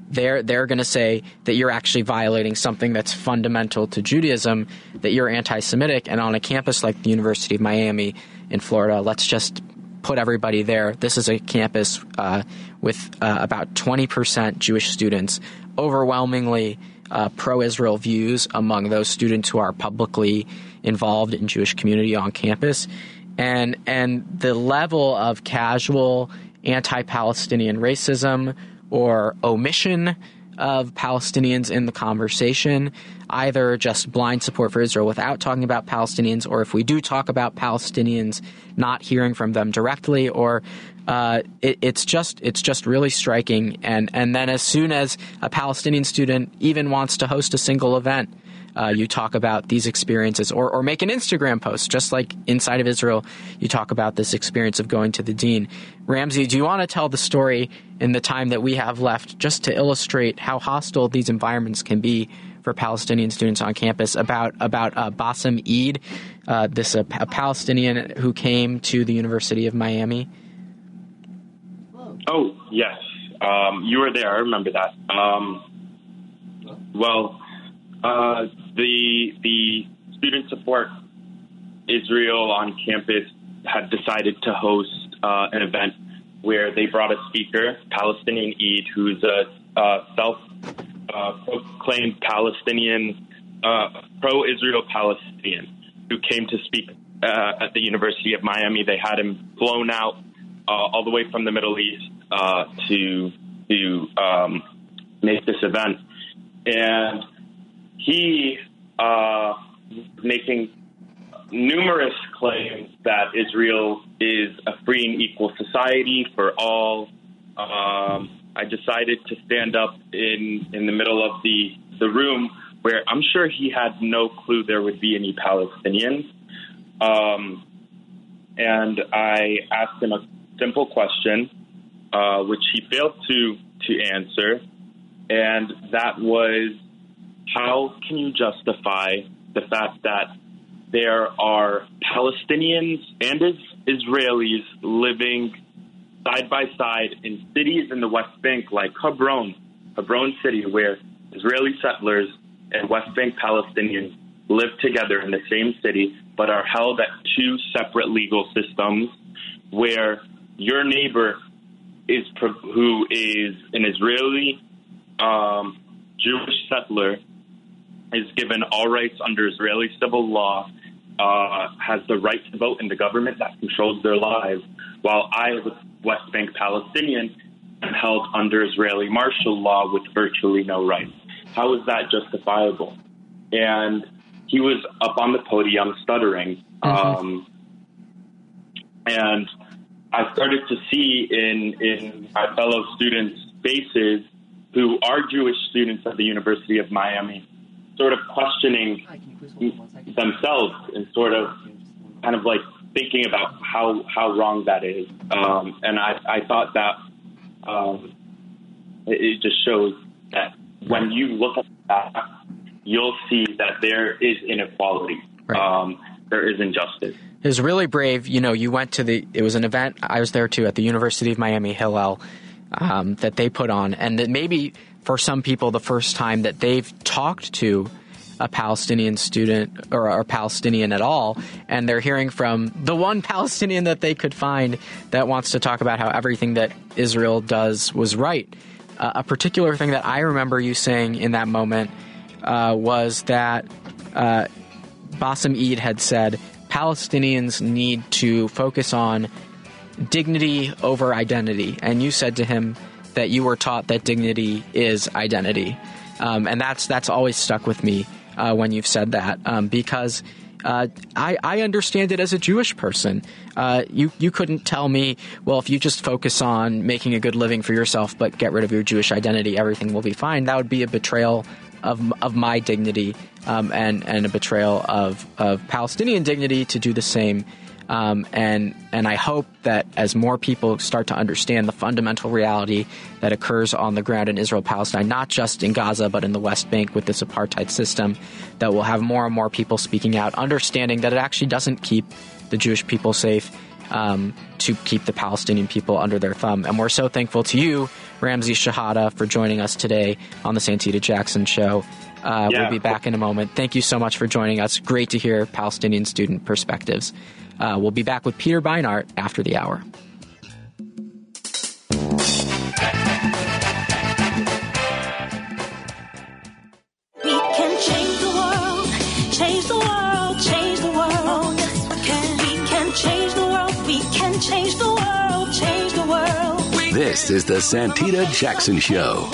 they're they're going to say that you're actually violating something that's fundamental to Judaism, that you're anti-Semitic, and on a campus like the University of Miami in Florida, let's just put everybody there. This is a campus uh, with uh, about 20% Jewish students, overwhelmingly uh, pro-Israel views among those students who are publicly involved in Jewish community on campus, and and the level of casual anti-Palestinian racism or omission of Palestinians in the conversation, either just blind support for Israel without talking about Palestinians, or if we do talk about Palestinians, not hearing from them directly, or uh, it, it's just it's just really striking. And and then as soon as a Palestinian student even wants to host a single event, uh, you talk about these experiences, or or make an Instagram post, just like inside of Israel, you talk about this experience of going to the dean. Ramsey, do you want to tell the story in the time that we have left, just to illustrate how hostile these environments can be? for Palestinian students on campus about about uh, Bassem Eid, uh, this uh, a Palestinian who came to the University of Miami. Oh yes, um, you were there. I remember that. Um, well, uh, the the student support Israel on campus had decided to host uh, an event where they brought a speaker, Palestinian Eid, who's a uh, self proclaimed Palestinian, uh, pro-Israel Palestinian, who came to speak uh, at the University of Miami. They had him flown out uh, all the way from the Middle East uh, to to um, make this event, and he uh, making numerous claims that Israel is a free and equal society for all. Um, I decided to stand up in in the middle of the the room where I'm sure he had no clue there would be any Palestinians. Um, and I asked him a simple question, uh, which he failed to to answer, and that was how can you justify the fact that there are Palestinians and Israelis living side by side in cities in the West Bank like Hebron, Hebron City, where Israeli settlers and West Bank Palestinians live together in the same city, but are held at two separate legal systems where your neighbor is who is an Israeli um, Jewish settler is given all rights under Israeli civil law, uh, has the right to vote in the government that controls their lives, while I, as a West Bank Palestinian, am held under Israeli martial law with virtually no rights. How is that justifiable? And he was up on the podium stuttering. Mm-hmm. Um, and I started to see in, in my fellow students' faces who are Jewish students at the University of Miami sort of questioning themselves and sort of kind of like thinking about how, how wrong that is. Um, and I, I thought that um, it, it just shows that when you look at that, you'll see that there is inequality. Right. Um, there is injustice. It was really brave. You know, you went to the, it was an event, I was there too, at the University of Miami Hillel um, that they put on. And that maybe for some people, the first time that they've talked to a Palestinian student or a Palestinian at all, and they're hearing from the one [LAUGHS] Palestinian that they could find that wants to talk about how everything that Israel does was right. Uh, a particular thing that I remember you saying in that moment uh, was that uh, Bassem Eid had said Palestinians need to focus on dignity over identity. And you said to him that you were taught that dignity is identity. Um, and that's that's always stuck with me uh, when you've said that um, because uh, I, I, understand it as a Jewish person. Uh, you you couldn't tell me, well, if you just focus on making a good living for yourself, but get rid of your Jewish identity, everything will be fine. That would be a betrayal of of my dignity um, and and a betrayal of of Palestinian dignity to do the same. Um, and and I hope that as more people start to understand the fundamental reality that occurs on the ground in Israel Palestine, not just in Gaza but in the West Bank with this apartheid system, that we'll have more and more people speaking out, understanding that it actually doesn't keep the Jewish people safe. Um, to keep the Palestinian people under their thumb. And we're so thankful to you, Ramsey Shihadeh, for joining us today on the Santita Jackson Show. Uh, yeah. We'll be back in a moment. Thank you so much for joining us. Great to hear Palestinian student perspectives. Uh, we'll be back with Peter Beinart after the hour. We can change the world, change the world, change the world. Yes, we can. We can change the world, we can change the world, change the world. This is the Santita Jackson Show.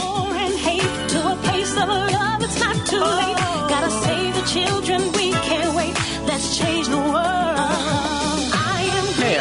To a place of love, it's not too late. Gotta save the children,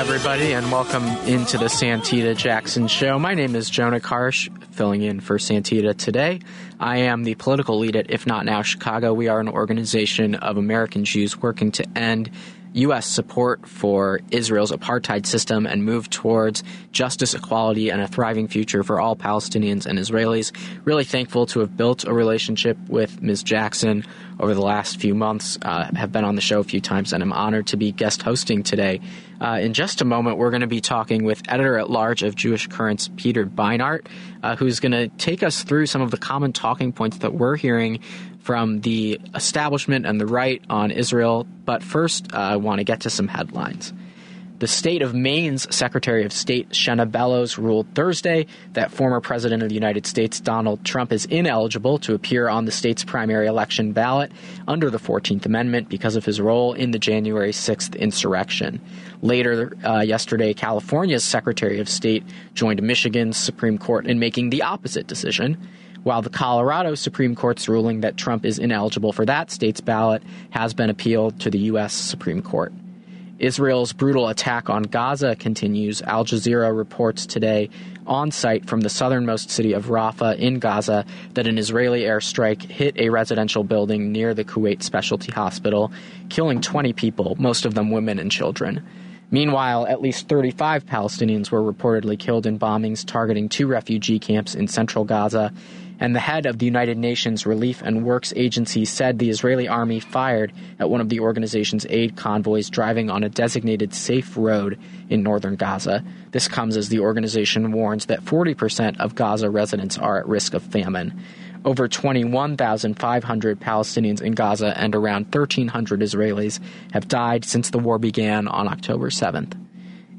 everybody, and welcome into the Santita Jackson Show. My name is Jonah Karsh, filling in for Santita today. I am the political lead at If Not Now Chicago. We are an organization of American Jews working to end U.S. support for Israel's apartheid system and move towards justice, equality, and a thriving future for all Palestinians and Israelis. Really thankful to have built a relationship with Ms. Jackson over the last few months. Uh, have been on the show a few times, and I'm honored to be guest hosting today. Uh, in just a moment, we're going to be talking with editor at large of Jewish Currents, Peter Beinart, uh, who's going to take us through some of the common talking points that we're hearing from the establishment and the right on Israel. But first, uh, I want to get to some headlines. The state of Maine's Secretary of State Shenna Bellows ruled Thursday that former President of the United States Donald Trump is ineligible to appear on the state's primary election ballot under the 14th Amendment because of his role in the January 6th insurrection. Later uh, yesterday, California's Secretary of State joined Michigan's Supreme Court in making the opposite decision while the Colorado Supreme Court's ruling that Trump is ineligible for that state's ballot has been appealed to the U.S. Supreme Court. Israel's brutal attack on Gaza continues. Al Jazeera reports today on site from the southernmost city of Rafah in Gaza that an Israeli airstrike hit a residential building near the Kuwait Specialty Hospital, killing 20 people, most of them women and children. Meanwhile, at least 35 Palestinians were reportedly killed in bombings targeting two refugee camps in central Gaza. And the head of the United Nations Relief and Works Agency said the Israeli army fired at one of the organization's aid convoys driving on a designated safe road in northern Gaza. This comes as the organization warns that 40% of Gaza residents are at risk of famine. Over 21,500 Palestinians in Gaza and around 1,300 Israelis have died since the war began on October 7th.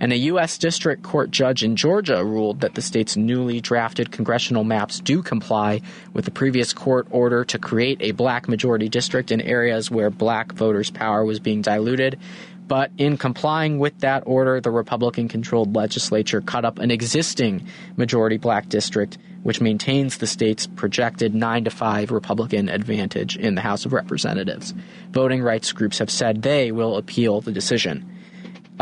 And a U.S. District Court judge in Georgia ruled that the state's newly drafted congressional maps do comply with the previous court order to create a black majority district in areas where black voters' power was being diluted. But in complying with that order, the Republican controlled legislature cut up an existing majority black district which maintains the state's projected 9 to 5 Republican advantage in the House of Representatives. Voting rights groups have said they will appeal the decision.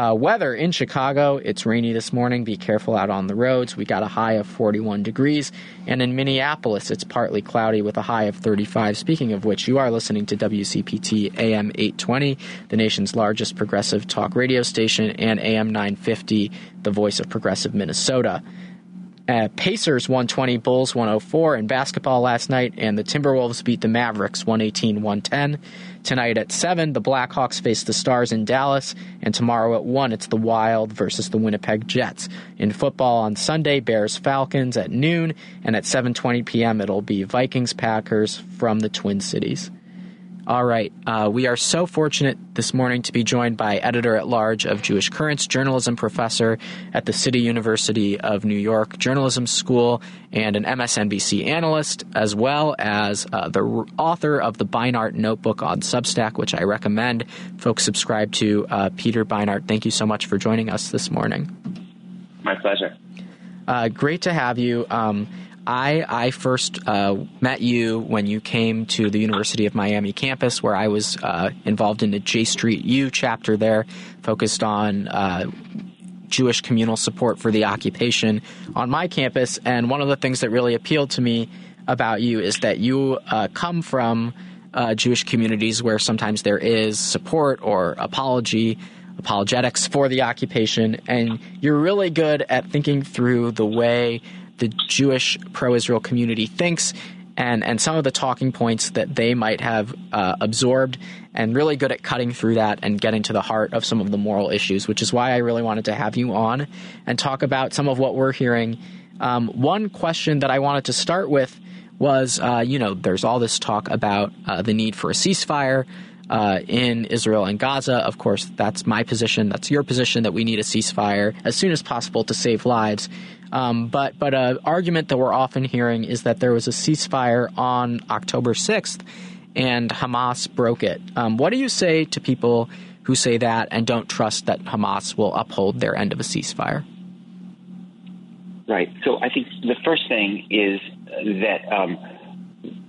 Uh, weather in Chicago, it's rainy this morning. Be careful out on the roads. We got a high of 41 degrees. And in Minneapolis, it's partly cloudy with a high of 35. Speaking of which, you are listening to WCPT AM 820, the nation's largest progressive talk radio station, and AM 950, the voice of progressive Minnesota. Uh, Pacers 120, Bulls 104 in basketball last night, and the Timberwolves beat the Mavericks 118 110. Tonight at 7, the Blackhawks face the Stars in Dallas, and tomorrow at 1, it's the Wild versus the Winnipeg Jets. In football on Sunday, Bears Falcons at noon, and at 7:20 p.m. it'll be Vikings Packers from the Twin Cities. All right. Uh, we are so fortunate this morning to be joined by editor at large of Jewish Currents, journalism professor at the City University of New York Journalism School, and an MSNBC analyst, as well as uh, the author of the Beinart Notebook on Substack, which I recommend folks subscribe to. Uh, Peter Beinart, thank you so much for joining us this morning. My pleasure. Uh, great to have you. Um, I I first uh, met you when you came to the University of Miami campus, where I was uh, involved in the J Street U chapter there, focused on. Uh, Jewish communal support for the occupation on my campus. And one of the things that really appealed to me about you is that you uh, come from uh, Jewish communities where sometimes there is support or apology apologetics for the occupation, and you're really good at thinking through the way the Jewish pro Israel community thinks and, and some of the talking points that they might have uh, absorbed, and really good at cutting through that and getting to the heart of some of the moral issues, which is why I really wanted to have you on and talk about some of what we're hearing. Um, one question that I wanted to start with was uh, you know, there's all this talk about uh, the need for a ceasefire. Uh, in Israel and Gaza. Of course, that's my position. That's your position that we need a ceasefire as soon as possible to save lives. Um, but but an argument that we're often hearing is that there was a ceasefire on October 6th and Hamas broke it. Um, what do you say to people who say that and don't trust that Hamas will uphold their end of a ceasefire? Right. So I think the first thing is that um,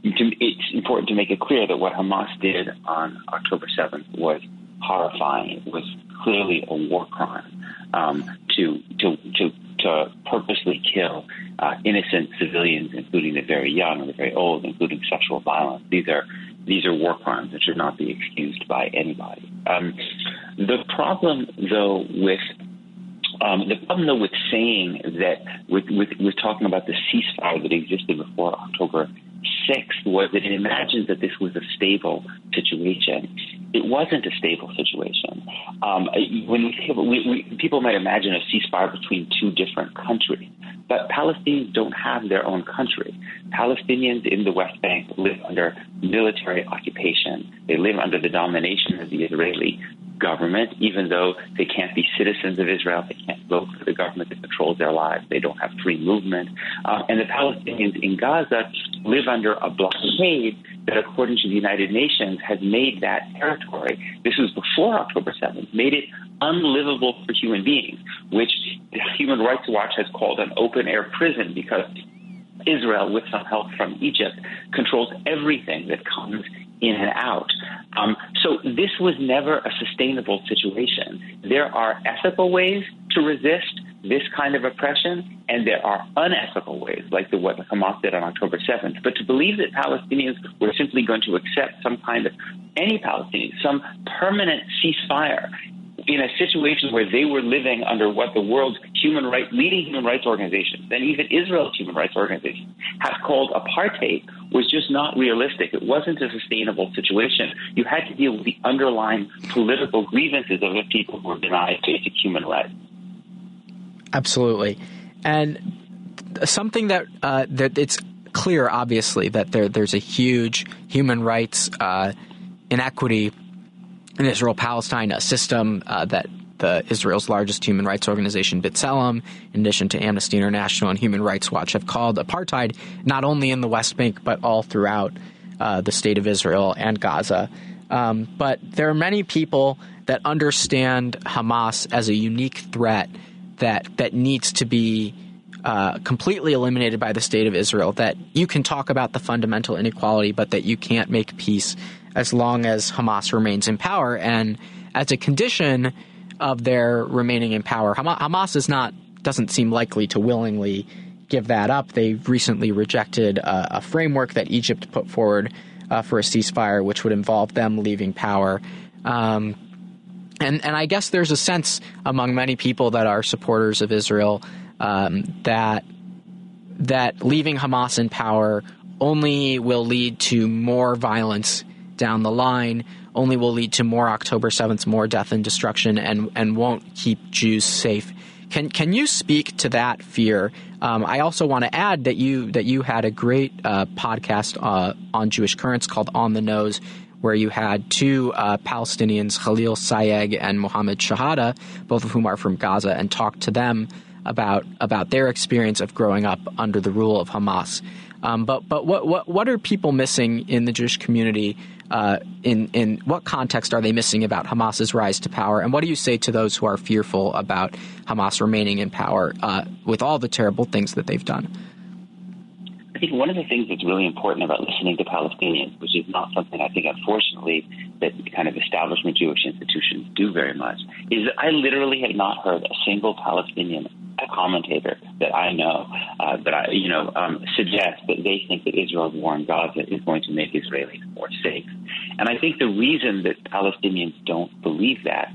it's important to make it clear that what Hamas did on October 7th was horrifying. It was clearly a war crime um, to, to, to to purposely kill uh, innocent civilians, including the very young and the very old, including sexual violence. These are these are war crimes that should not be excused by anybody. Um, the problem, though, with um, the problem, though, with saying that, with, with, with talking about the ceasefire that existed before October 6th, was that it imagines that this was a stable situation. It wasn't a stable situation. Um, when we, we, we, people might imagine a ceasefire between two different countries, but Palestinians don't have their own country. Palestinians in the West Bank live under military occupation. They live under the domination of the Israeli government, even though they can't be citizens of Israel, they can't vote for the government that controls their lives, they don't have free movement. Uh, and the Palestinians in Gaza live under a blockade that, according to the United Nations, has made that territory, this was before October 7th, made it unlivable for human beings, which Human Rights Watch has called an open air prison because Israel, with some help from Egypt, controls everything that comes in and out. Um, so this was never a sustainable situation. There are ethical ways to resist this kind of oppression, and there are unethical ways, like the what Hamas did on October 7th. But to believe that Palestinians were simply going to accept some kind of any Palestinian, some permanent ceasefire in a situation where they were living under what the world's human rights, leading human rights organizations, and even Israel's human rights organizations, have called apartheid, was just not realistic. It wasn't a sustainable situation. You had to deal with the underlying political grievances of the people who were denied basic human rights. Absolutely, and something that uh, that it's clear, obviously, that there there's a huge human rights uh, inequity in Israel Palestine, a system uh, that the Israel's largest human rights organization, B'Tselem, in addition to Amnesty International and Human Rights Watch, have called apartheid not only in the West Bank but all throughout uh, the state of Israel and Gaza. Um, but there are many people that understand Hamas as a unique threat that that needs to be uh, completely eliminated by the state of Israel. That you can talk about the fundamental inequality, but that you can't make peace as long as Hamas remains in power. And as a condition of their remaining in power, Hamas is not doesn't seem likely to willingly give that up. They recently rejected a, a framework that Egypt put forward uh, for a ceasefire, which would involve them leaving power. Um, and and I guess there's a sense among many people that are supporters of Israel um, that that leaving Hamas in power only will lead to more violence down the line, only will lead to more October 7th, more death and destruction, and, and won't keep Jews safe. Can can you speak to that fear? Um, I also want to add that you that you had a great uh, podcast uh, on Jewish currents called On the Nose, where you had two uh, Palestinians, Khalil Sayegh and Mohammed Shehada, both of whom are from Gaza, and talked to them about about their experience of growing up under the rule of Hamas. Um, but but what, what what are people missing in the Jewish community uh, in in what context are they missing about Hamas's rise to power, and what do you say to those who are fearful about Hamas remaining in power uh, with all the terrible things that they've done? Think one of the things that's really important about listening to Palestinians, which is not something I think, unfortunately, that kind of establishment Jewish institutions do very much, is that I literally have not heard a single Palestinian commentator that I know uh, that I, you know, um, suggest that they think that Israel's war in Gaza is going to make Israelis more safe. And I think the reason that Palestinians don't believe that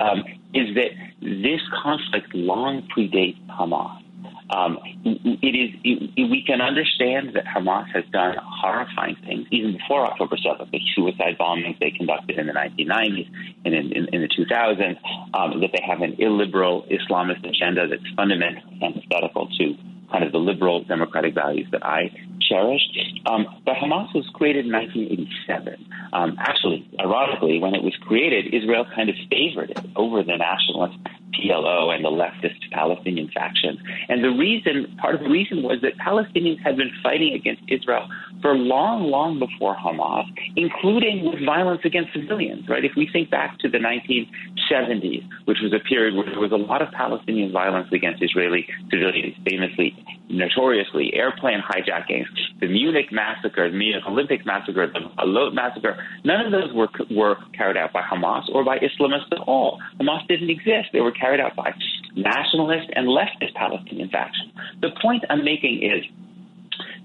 um, is that this conflict long predates Hamas. Um, it is. It, we can understand that Hamas has done horrifying things even before October 7th. The suicide bombings they conducted in the 1990s and in, in, in the 2000s. Um, that they have an illiberal Islamist agenda that's fundamentally antithetical to kind of the liberal democratic values that I cherish. Um, but Hamas was created in 1987. Um, actually, ironically, when it was created, Israel kind of favored it over the nationalist PLO and the leftist Palestinian faction. And the reason, part of the reason was that Palestinians had been fighting against Israel for long, long before Hamas, including with violence against civilians, right? If we think back to the 1970s, which was a period where there was a lot of Palestinian violence against Israeli civilians, famously, notoriously, airplane hijackings, the Munich massacre, the Munich Olympic massacre, the Ma'alot massacre, none of those were, were carried out by Hamas or by Islamists at all. Hamas didn't exist. They were carried out by nationalist and leftist Palestinian factions. The point I'm making is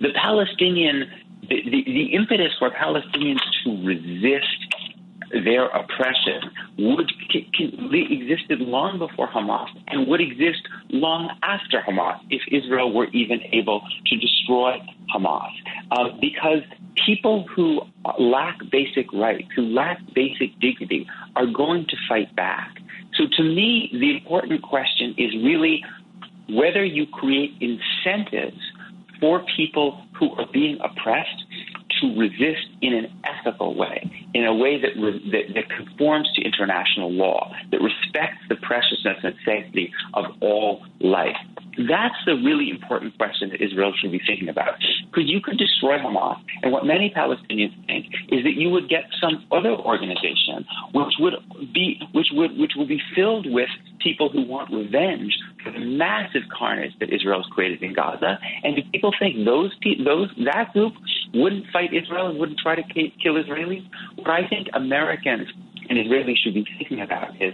the Palestinian, the, the, impetus for Palestinians to resist their oppression would existed long before Hamas and would exist long after Hamas if Israel were even able to destroy Hamas. Uh, because people who lack basic rights, who lack basic dignity, are going to fight back. So to me, the important question is really whether you create incentives for people who are being oppressed to resist in an ethical way, in a way that, re- that, that conforms to international law, that respects the preciousness and sanctity of all life. That's the really important question that Israel should be thinking about. Because you could destroy Hamas, and what many Palestinians think is that you would get some other organization which would be which would which will be filled with people who want revenge for the massive carnage that Israel has created in Gaza. And do people think those pe- those that group wouldn't fight Israel and wouldn't try to k- kill Israelis? What I think Americans and Israelis should be thinking about is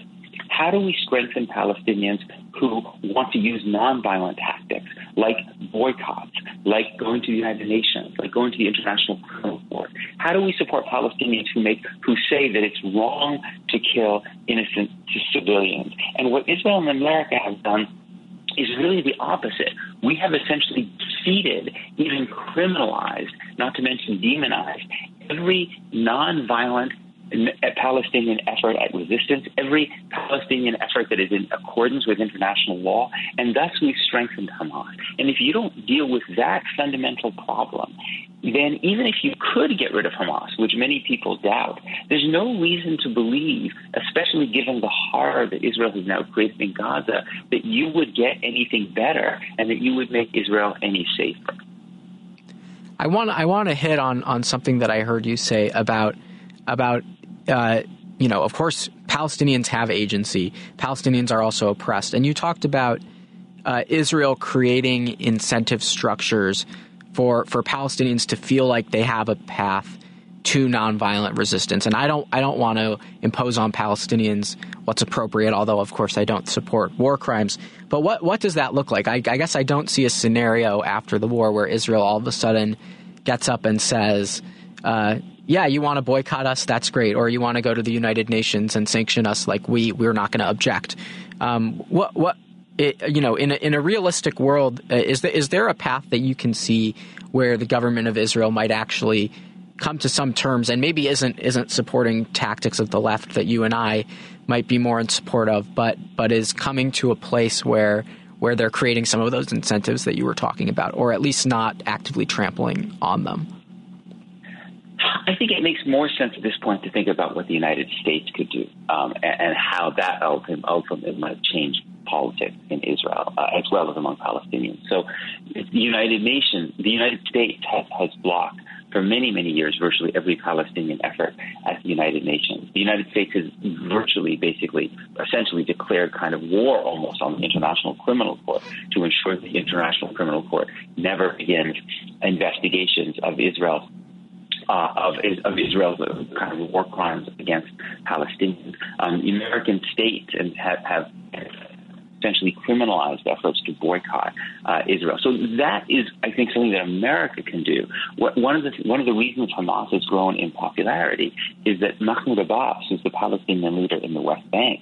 How do we strengthen Palestinians who want to use nonviolent tactics like boycotts, like going to the United Nations, like going to the International Criminal Court? How do we support Palestinians who make who say that it's wrong to kill innocent civilians? And what Israel and America have done is really the opposite. We have essentially defeated, even criminalized, not to mention demonized, every nonviolent a Palestinian effort at resistance, every Palestinian effort that is in accordance with international law, and thus we've strengthened Hamas. And if you don't deal with that fundamental problem, then even if you could get rid of Hamas, which many people doubt, there's no reason to believe, especially given the horror that Israel has now created in Gaza, that you would get anything better and that you would make Israel any safer. I want I want to hit on on something that I heard you say about about uh, you know, of course, Palestinians have agency. Palestinians are also oppressed. And you talked about uh, Israel creating incentive structures for, for Palestinians to feel like they have a path to nonviolent resistance. And I don't I don't want to impose on Palestinians what's appropriate, although of course I don't support war crimes. But what what does that look like? I, I guess I don't see a scenario after the war where Israel all of a sudden gets up and says, uh, yeah, you want to boycott us, that's great, or you want to go to the United Nations and sanction us, like we we're not going to object. Um, what what it, you know in a, in a realistic world, uh, is there, is there a path that you can see where the government of Israel might actually come to some terms and maybe isn't isn't supporting tactics of the left that you and I might be more in support of, but but is coming to a place where where they're creating some of those incentives that you were talking about, or at least not actively trampling on them. I think it makes more sense at this point to think about what the United States could do um, and, and, how that ultimately might change politics in Israel uh, as well as among Palestinians. So, the United Nations, the United States has, has blocked for many, many years virtually every Palestinian effort at the United Nations. The United States has virtually, basically, essentially declared kind of war almost on the International Criminal Court to ensure the International Criminal Court never begins investigations of Israel uh, of, of Israel's kind of war crimes against Palestinians. Um, the American state and have, have essentially criminalized efforts to boycott uh, Israel. So that is, I think, something that America can do. What, one of the one of the reasons Hamas has grown in popularity is that Mahmoud Abbas, who's the Palestinian leader in the West Bank,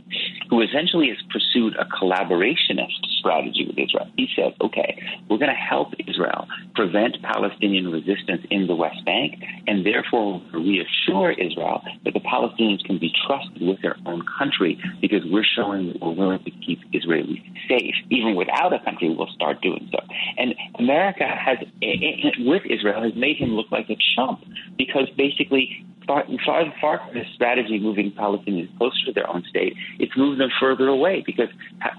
who essentially has pursued a collaborationist strategy with Israel. He said, okay, we're going to help Israel prevent Palestinian resistance in the West Bank, and therefore reassure Israel that the Palestinians can be trusted with their own country because we're showing that we're willing to keep Israel safe. Even without a country, we'll start doing so. And America has, with Israel, has made him look like a chump because basically far, far, far from this strategy moving Palestinians closer to their own state, it's moved them further away because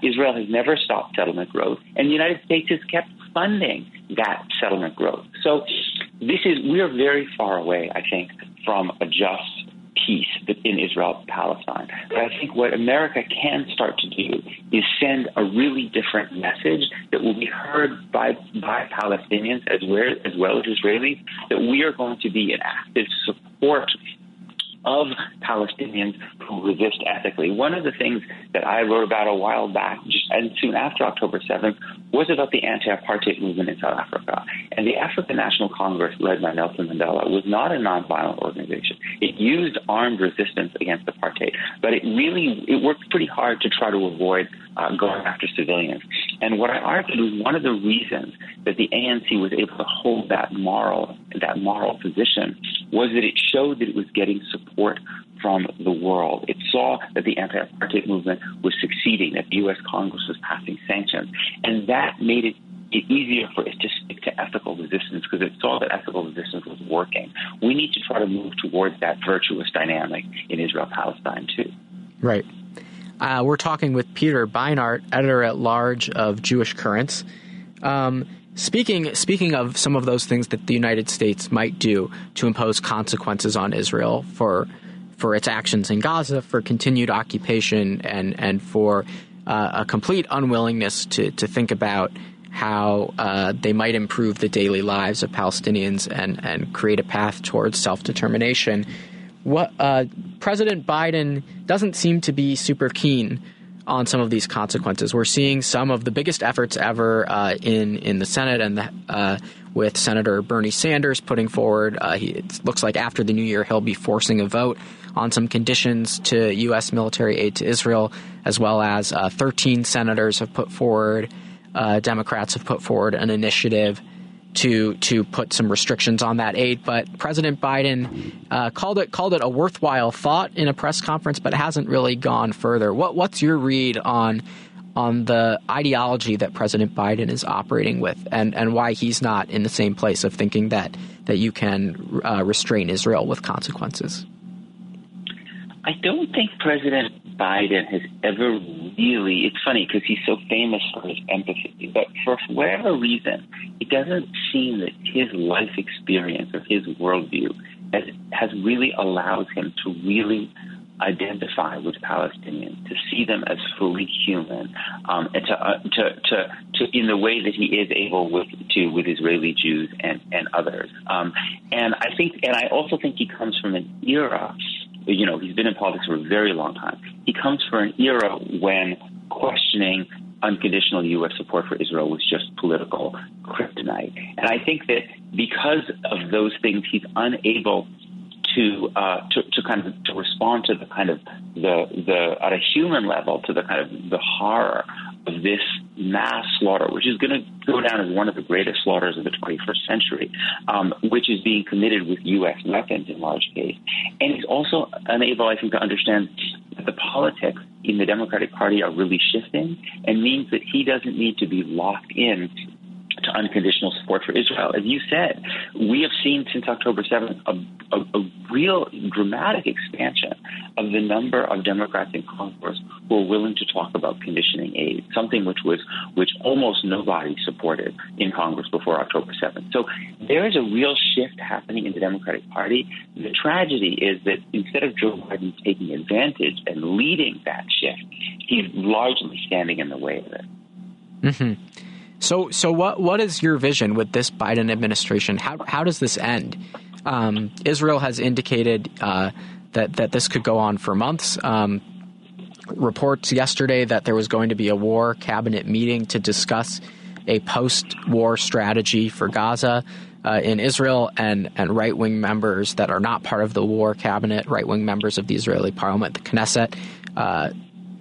Israel has never stopped settlement growth, and the United States has kept funding that settlement growth. So this is we are very far away, I think, from a just peace in Israel and Palestine. But I think what America can start to do is send a really different message that will be heard by by Palestinians as well as, well as Israelis that we are going to be an active support of Palestinians who resist ethically. One of the things that I wrote about a while back, just and soon after October 7th, was about the anti-apartheid movement in South Africa. And the African National Congress, led by Nelson Mandela, was not a nonviolent organization. It used armed resistance against apartheid, but it really it worked pretty hard to try to avoid uh, going after civilians. And what I argued was one of the reasons that the ANC was able to hold that moral that moral position was that it showed that it was getting support from the world. It saw that the anti-apartheid movement was succeeding, that the U.S. Congress was passing sanctions, and that made it easier for it to stick to ethical resistance because it saw that ethical resistance was working. We need to try to move towards that virtuous dynamic in Israel Palestine too. Right. Uh, we're talking with Peter Beinart, editor at large of Jewish Currents. Um, speaking speaking of some of those things that the United States might do to impose consequences on Israel for for its actions in Gaza, for continued occupation, and and for uh, a complete unwillingness to to think about how uh, they might improve the daily lives of Palestinians and and create a path towards self determination. What uh, President Biden doesn't seem to be super keen on some of these consequences. We're seeing some of the biggest efforts ever uh, in in the Senate and the, uh, with Senator Bernie Sanders putting forward. Uh, he, it looks like after the new year he'll be forcing a vote on some conditions to U.S. military aid to Israel, as well as uh, 13 senators have put forward. Uh, Democrats have put forward an initiative to to put some restrictions on that aid. But President Biden uh, called it called it a worthwhile thought in a press conference, but hasn't really gone further. What what's your read on on the ideology that President Biden is operating with, and and why he's not in the same place of thinking that that you can uh, restrain Israel with consequences? I don't think President Biden has ever really, it's funny because he's so famous for his empathy, but for whatever reason, it doesn't seem that his life experience or his worldview has, has really allowed him to really identify with Palestinians, to see them as fully human, um, and to, uh, to, to, to, in the way that he is able with, to with Israeli Jews and, and others. Um, and I think, and I also think he comes from an era you know, he's been in politics for a very long time. He comes from an era when questioning unconditional U.S. support for Israel was just political kryptonite. And I think that because of those things, he's unable to, uh, to to kind of to respond to the kind of the the at a human level to the kind of the horror of this mass slaughter, which is going to go down as one of the greatest slaughters of the 21st century, um, which is being committed with U.S. weapons in large case. And it's also unable, I think, to understand that the politics in the Democratic Party are really shifting and means that he doesn't need to be locked in to unconditional support for Israel. As you said, we have seen since October 7th a, a, a, real dramatic expansion of the number of Democrats in Congress who are willing to talk about conditioning aid, something which was which almost nobody supported in Congress before October 7th. So there is a real shift happening in the Democratic Party. The tragedy is that instead of Joe Biden taking advantage and leading that shift, he's largely standing in the way of it. Mm-hmm. So, so what what is your vision with this Biden administration? How how does this end? Um, Israel has indicated uh, that that this could go on for months. Um, reports yesterday that there was going to be a war cabinet meeting to discuss a post-war strategy for Gaza. Uh, in Israel and, and right wing members that are not part of the war cabinet, right wing members of the Israeli parliament, the Knesset, uh,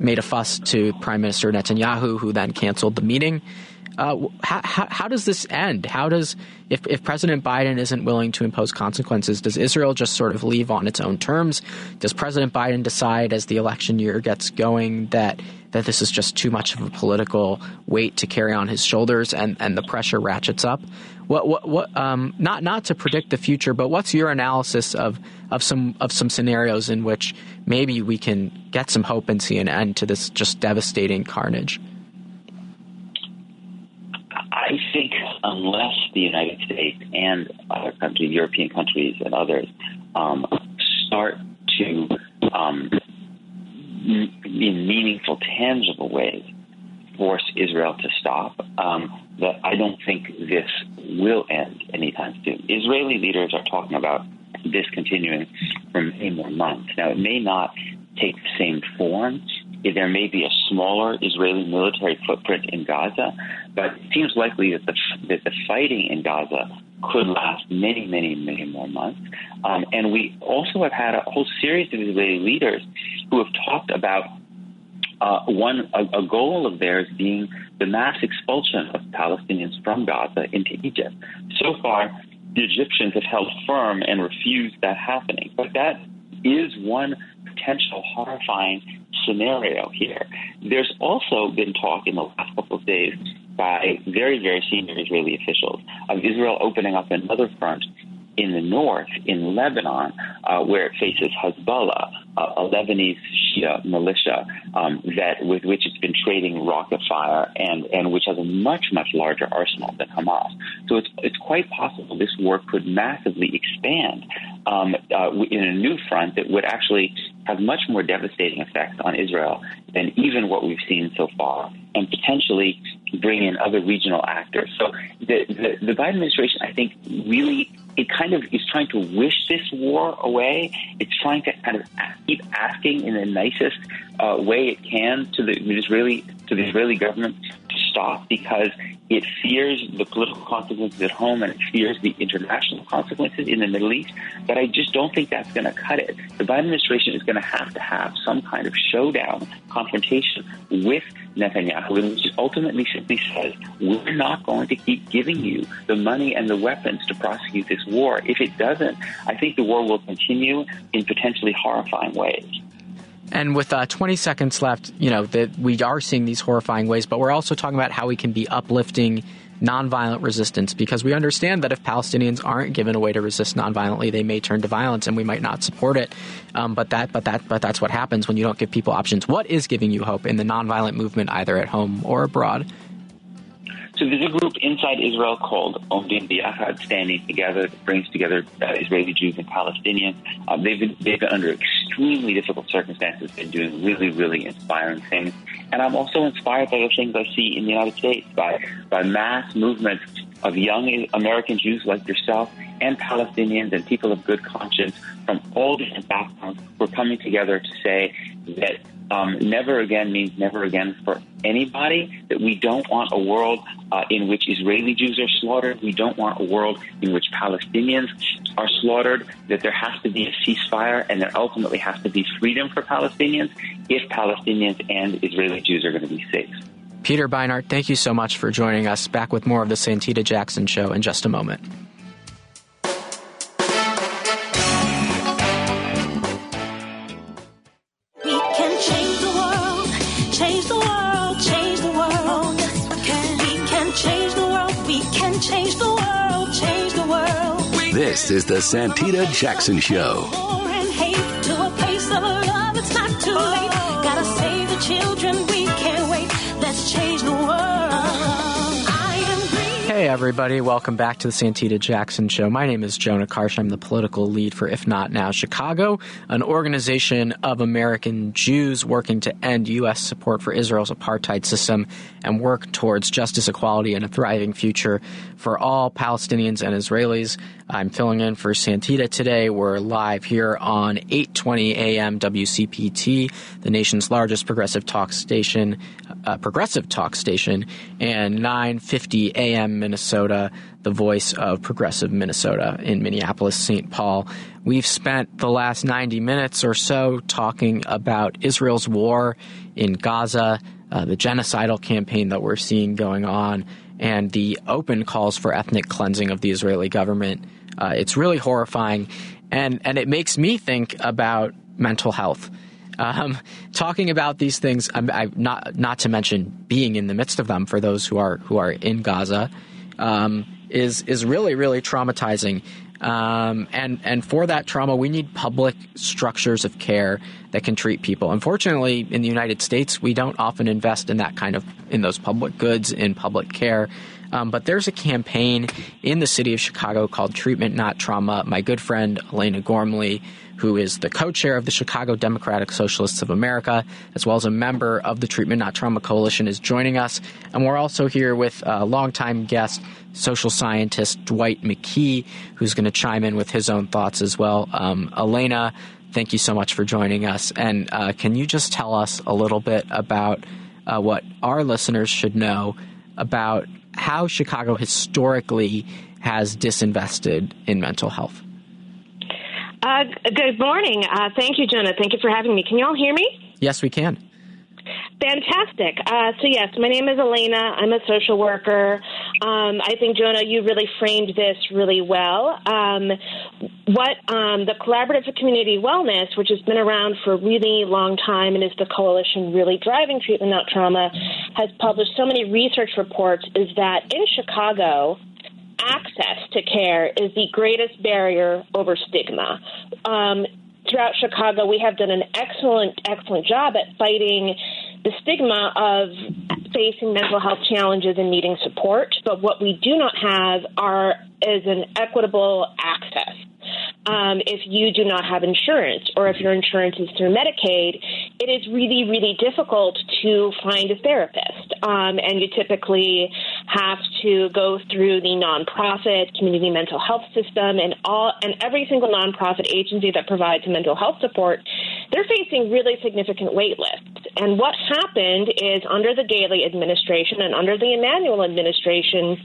made a fuss to Prime Minister Netanyahu, who then canceled the meeting. Uh, how, how, how, does this end? How does, if, if President Biden isn't willing to impose consequences, does Israel just sort of leave on its own terms? Does President Biden decide as the election year gets going that that this is just too much of a political weight to carry on his shoulders and, and the pressure ratchets up? What, what, what, um, not, not to predict the future, but what's your analysis of, of some, of some scenarios in which maybe we can get some hope and see an end to this just devastating carnage? I think unless the United States and other countries, European countries and others, um, start to, um, in meaningful, tangible ways, force Israel to stop, um, that I don't think this will end anytime soon. Israeli leaders are talking about this continuing for many more months. Now, it may not take the same form there may be a smaller Israeli military footprint in Gaza, but it seems likely that the, that the fighting in Gaza could last many, many, many more months. Um, and we also have had a whole series of Israeli leaders who have talked about uh, one a, a, goal of theirs being the mass expulsion of Palestinians from Gaza into Egypt. So far, the Egyptians have held firm and refused that happening. But that is one potential horrifying scenario here. There's also been talk in the last couple of days by very, very senior Israeli officials of Israel opening up another front in the north, in Lebanon, uh, where it faces Hezbollah, uh, a Lebanese Shia militia um, that with which it's been trading rocket fire and, and which has a much, much larger arsenal than Hamas. So it's, it's quite possible this war could massively expand um, uh, in a new front that would actually have much more devastating effects on Israel than even what we've seen so far, and potentially bring in other regional actors. So the, the, the Biden administration, I think, really it kind of is trying to wish this war away. It's trying to kind of keep asking in the nicest uh, way it can to the Israeli to the Israeli government to stop because it fears the political consequences at home and it fears the international consequences in the Middle East. But I just don't think that's going to cut it. The Biden administration is going to have to have some kind of showdown, confrontation with Netanyahu, which ultimately simply says, we're not going to keep giving you the money and the weapons to prosecute this war. If it doesn't, I think the war will continue in potentially horrifying ways. And with uh, 20 seconds left, you know, that we are seeing these horrifying ways, but we're also talking about how we can be uplifting nonviolent resistance because we understand that if Palestinians aren't given a way to resist nonviolently, they may turn to violence, and we might not support it. Um, but that, but that, but that's what happens when you don't give people options. What is giving you hope in the nonviolent movement, either at home or abroad? So there's a group inside Israel called Omdim Biyachad, standing together, that brings together uh, Israeli Jews and Palestinians. Uh, they've been they've been under extremely difficult circumstances, been doing really really inspiring things. And I'm also inspired by the things I see in the United States by by mass movements of young American Jews like yourself and Palestinians and people of good conscience from all different backgrounds who are coming together to say that um, never again means never again for anybody, that we don't want a world uh, in which Israeli Jews are slaughtered. We don't want a world in which Palestinians are slaughtered, that there has to be a ceasefire and there ultimately has to be freedom for Palestinians if Palestinians and Israeli Jews are going to be safe. Peter Beinart, thank you so much for joining us. Back with more of the Santita Jackson Show in just a moment. Change the Santita Jackson Show. Hey, everybody. Welcome back to the Santita Jackson Show. My name is Jonah Karsh. I'm the political lead for If Not Now Chicago, an organization of American Jews working to end U.S. support for Israel's apartheid system and work towards justice, equality, and a thriving future for all Palestinians and Israelis. I'm filling in for Santita today. We're live here on 8:20 a.m. WCPT, the nation's largest progressive talk station, uh, progressive talk station, and 9:50 a.m. Minnesota, the voice of progressive Minnesota in Minneapolis, St. Paul. We've spent the last 90 minutes or so talking about Israel's war in Gaza, uh, the genocidal campaign that we're seeing going on, and the open calls for ethnic cleansing of the Israeli government. Uh, it's really horrifying, and and it makes me think about mental health. Um, talking about these things, I'm, I, not not to mention being in the midst of them for those who are who are in Gaza, um, is is really really traumatizing. Um, and and for that trauma, we need public structures of care that can treat people. Unfortunately, in the United States, we don't often invest in that kind of in those public goods in public care. Um, but there's a campaign in the city of Chicago called Treatment Not Trauma. My good friend Elena Gormley, who is the co chair of the Chicago Democratic Socialists of America, as well as a member of the Treatment Not Trauma Coalition, is joining us. And we're also here with a longtime guest, social scientist Dwight McKee, who's going to chime in with his own thoughts as well. Um, Elena, thank you so much for joining us. And uh, can you just tell us a little bit about uh, what our listeners should know about how Chicago historically has disinvested in mental health? Uh, good morning. Uh, thank you, Jonah. Thank you for having me. Can you all hear me? Yes, we can. Fantastic. Uh, so, yes, my name is Elena. I'm a social worker. Um, I think, Jonah, you really framed this really well. Um, what um, the Collaborative for Community Wellness, which has been around for a really long time and is the coalition really driving treatment not trauma, has published so many research reports, is that in Chicago, access to care is the greatest barrier over stigma. Um, throughout Chicago, we have done an excellent, excellent job at fighting the stigma of facing mental health challenges and needing support. But what we do not have are is an equitable access. Um, if you do not have insurance or if your insurance is through Medicaid, it is really, really difficult to find a therapist. Um, and you typically have to go through the nonprofit community mental health system and all and every single nonprofit agency that provides mental health support, they're facing really significant wait lists. And what happened is under the Daley administration and under the Emanuel administration,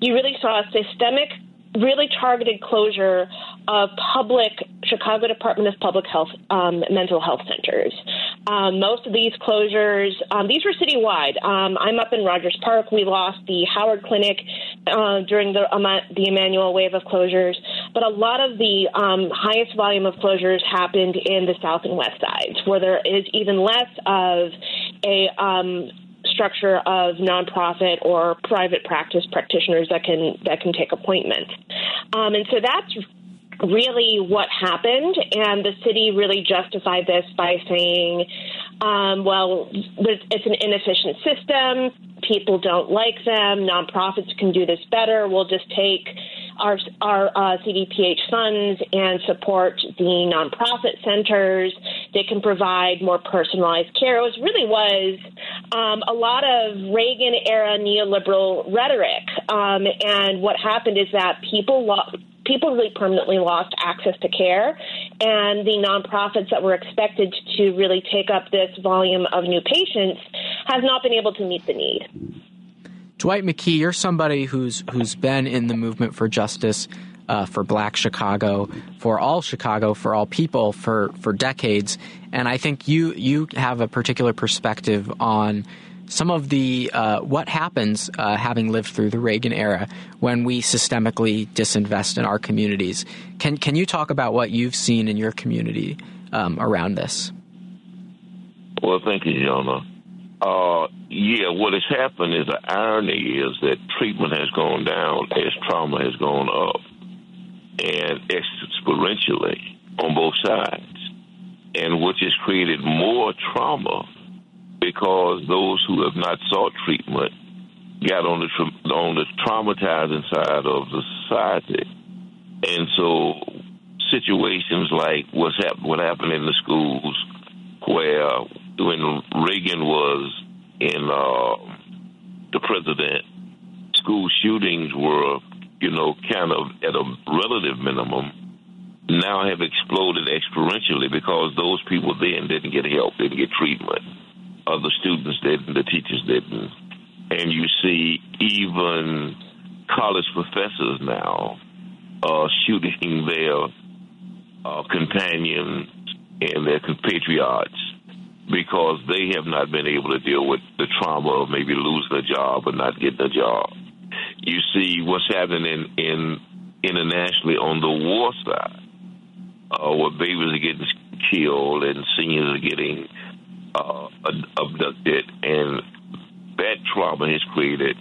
you really saw a systemic really targeted closure of public Chicago Department of Public Health um, mental health centers. Um, most of these closures, um, these were citywide. Um, I'm up in Rogers Park. We lost the Howard Clinic uh, during the the Emanuel wave of closures, but a lot of the um, highest volume of closures happened in the south and west sides, where there is even less of a um, structure of nonprofit or private practice practitioners that can that can take appointments. Um, and so that's really what happened, and the city really justified this by saying, um, well, it's an inefficient system. People don't like them. Nonprofits can do this better. We'll just take our, our uh, CDPH funds and support the nonprofit centers. They can provide more personalized care. It was, really was um, a lot of Reagan era neoliberal rhetoric. Um, and what happened is that people lo- people really permanently lost access to care, and the nonprofits that were expected to really take up this volume of new patients has not been able to meet the need. Dwight McKee, you're somebody who's who's been in the movement for justice. Uh, for Black Chicago, for all Chicago, for all people, for for decades, and I think you you have a particular perspective on some of the uh, what happens uh, having lived through the Reagan era when we systemically disinvest in our communities. Can can you talk about what you've seen in your community um, around this? Well, thank you, Jonah. Uh, yeah, what has happened is the irony is that treatment has gone down as trauma has gone up, and exponentially on both sides, and which has created more trauma because those who have not sought treatment got on the on the traumatizing side of the society, and so situations like what's what happened in the schools, where when Reagan was in uh, the president, school shootings were you know kind of at a relative minimum. Now have exploded exponentially because those people then didn't get help, didn't get treatment uh, the students didn't, the teachers didn't. And you see even college professors now uh, shooting their uh, companions and their compatriots because they have not been able to deal with the trauma of maybe losing a job or not getting a job. You see what's happening in, in internationally on the war side, uh, where babies are getting killed and seniors are getting uh, abducted, and that trauma has created,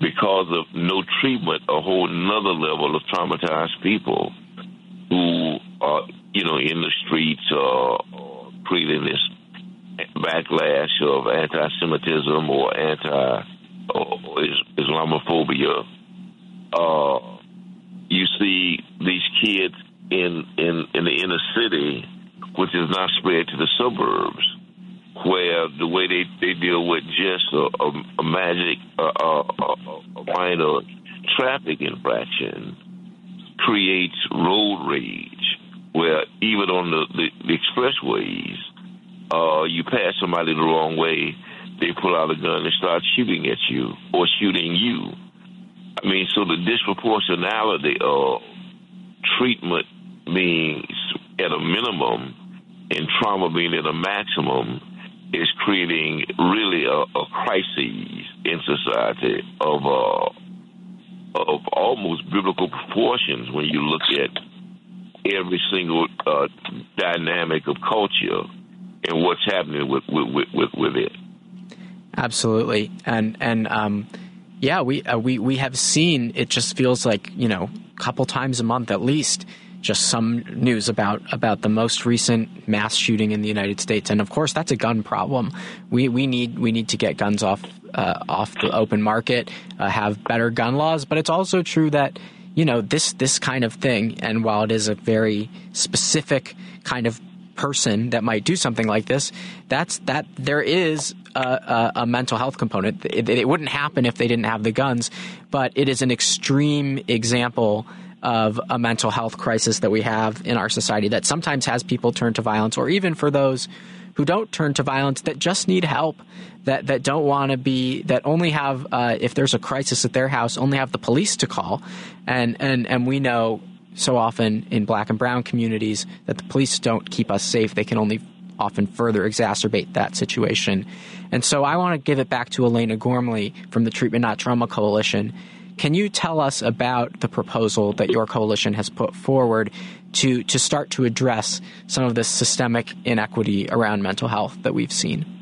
because of no treatment, a whole nother level of traumatized people who are, you know, in the streets uh, creating this backlash of anti-Semitism or anti-Islamophobia. Uh, you see these kids in, in, in the inner city, which is not spread to the suburbs where the way they, they deal with just a, a, a magic, a, a, minor traffic infraction creates road rage, where even on the, the, the expressways, uh, you pass somebody the wrong way, they pull out a gun and start shooting at you or shooting you. I mean, so the disproportionality of treatment being at a minimum and trauma being at a maximum is creating really a, a crisis in society of uh, of almost biblical proportions when you look at every single uh, dynamic of culture and what's happening with with, with, with it. Absolutely, and and um, yeah, we uh, we we have seen. It just feels like you know, a couple times a month at least just some news about about the most recent mass shooting in the United States, and of course that's a gun problem. We we need we need to get guns off uh, off the open market, uh, have better gun laws, but it's also true that you know this this kind of thing, and while it is a very specific kind of person that might do something like this, that's that there is a, a, mental health component. It, it wouldn't happen if they didn't have the guns, but it is an extreme example of a mental health crisis that we have in our society that sometimes has people turn to violence, or even for those who don't turn to violence that just need help, that that don't want to be, that only have, uh, if there's a crisis at their house, only have the police to call, and and and we know so often in black and brown communities that the police don't keep us safe; they can only often further exacerbate that situation. And so I want to give it back to Elena Gormley from the Treatment Not Trauma Coalition. Can you tell us about the proposal that your coalition has put forward to, to start to address some of this systemic inequity around mental health that we've seen?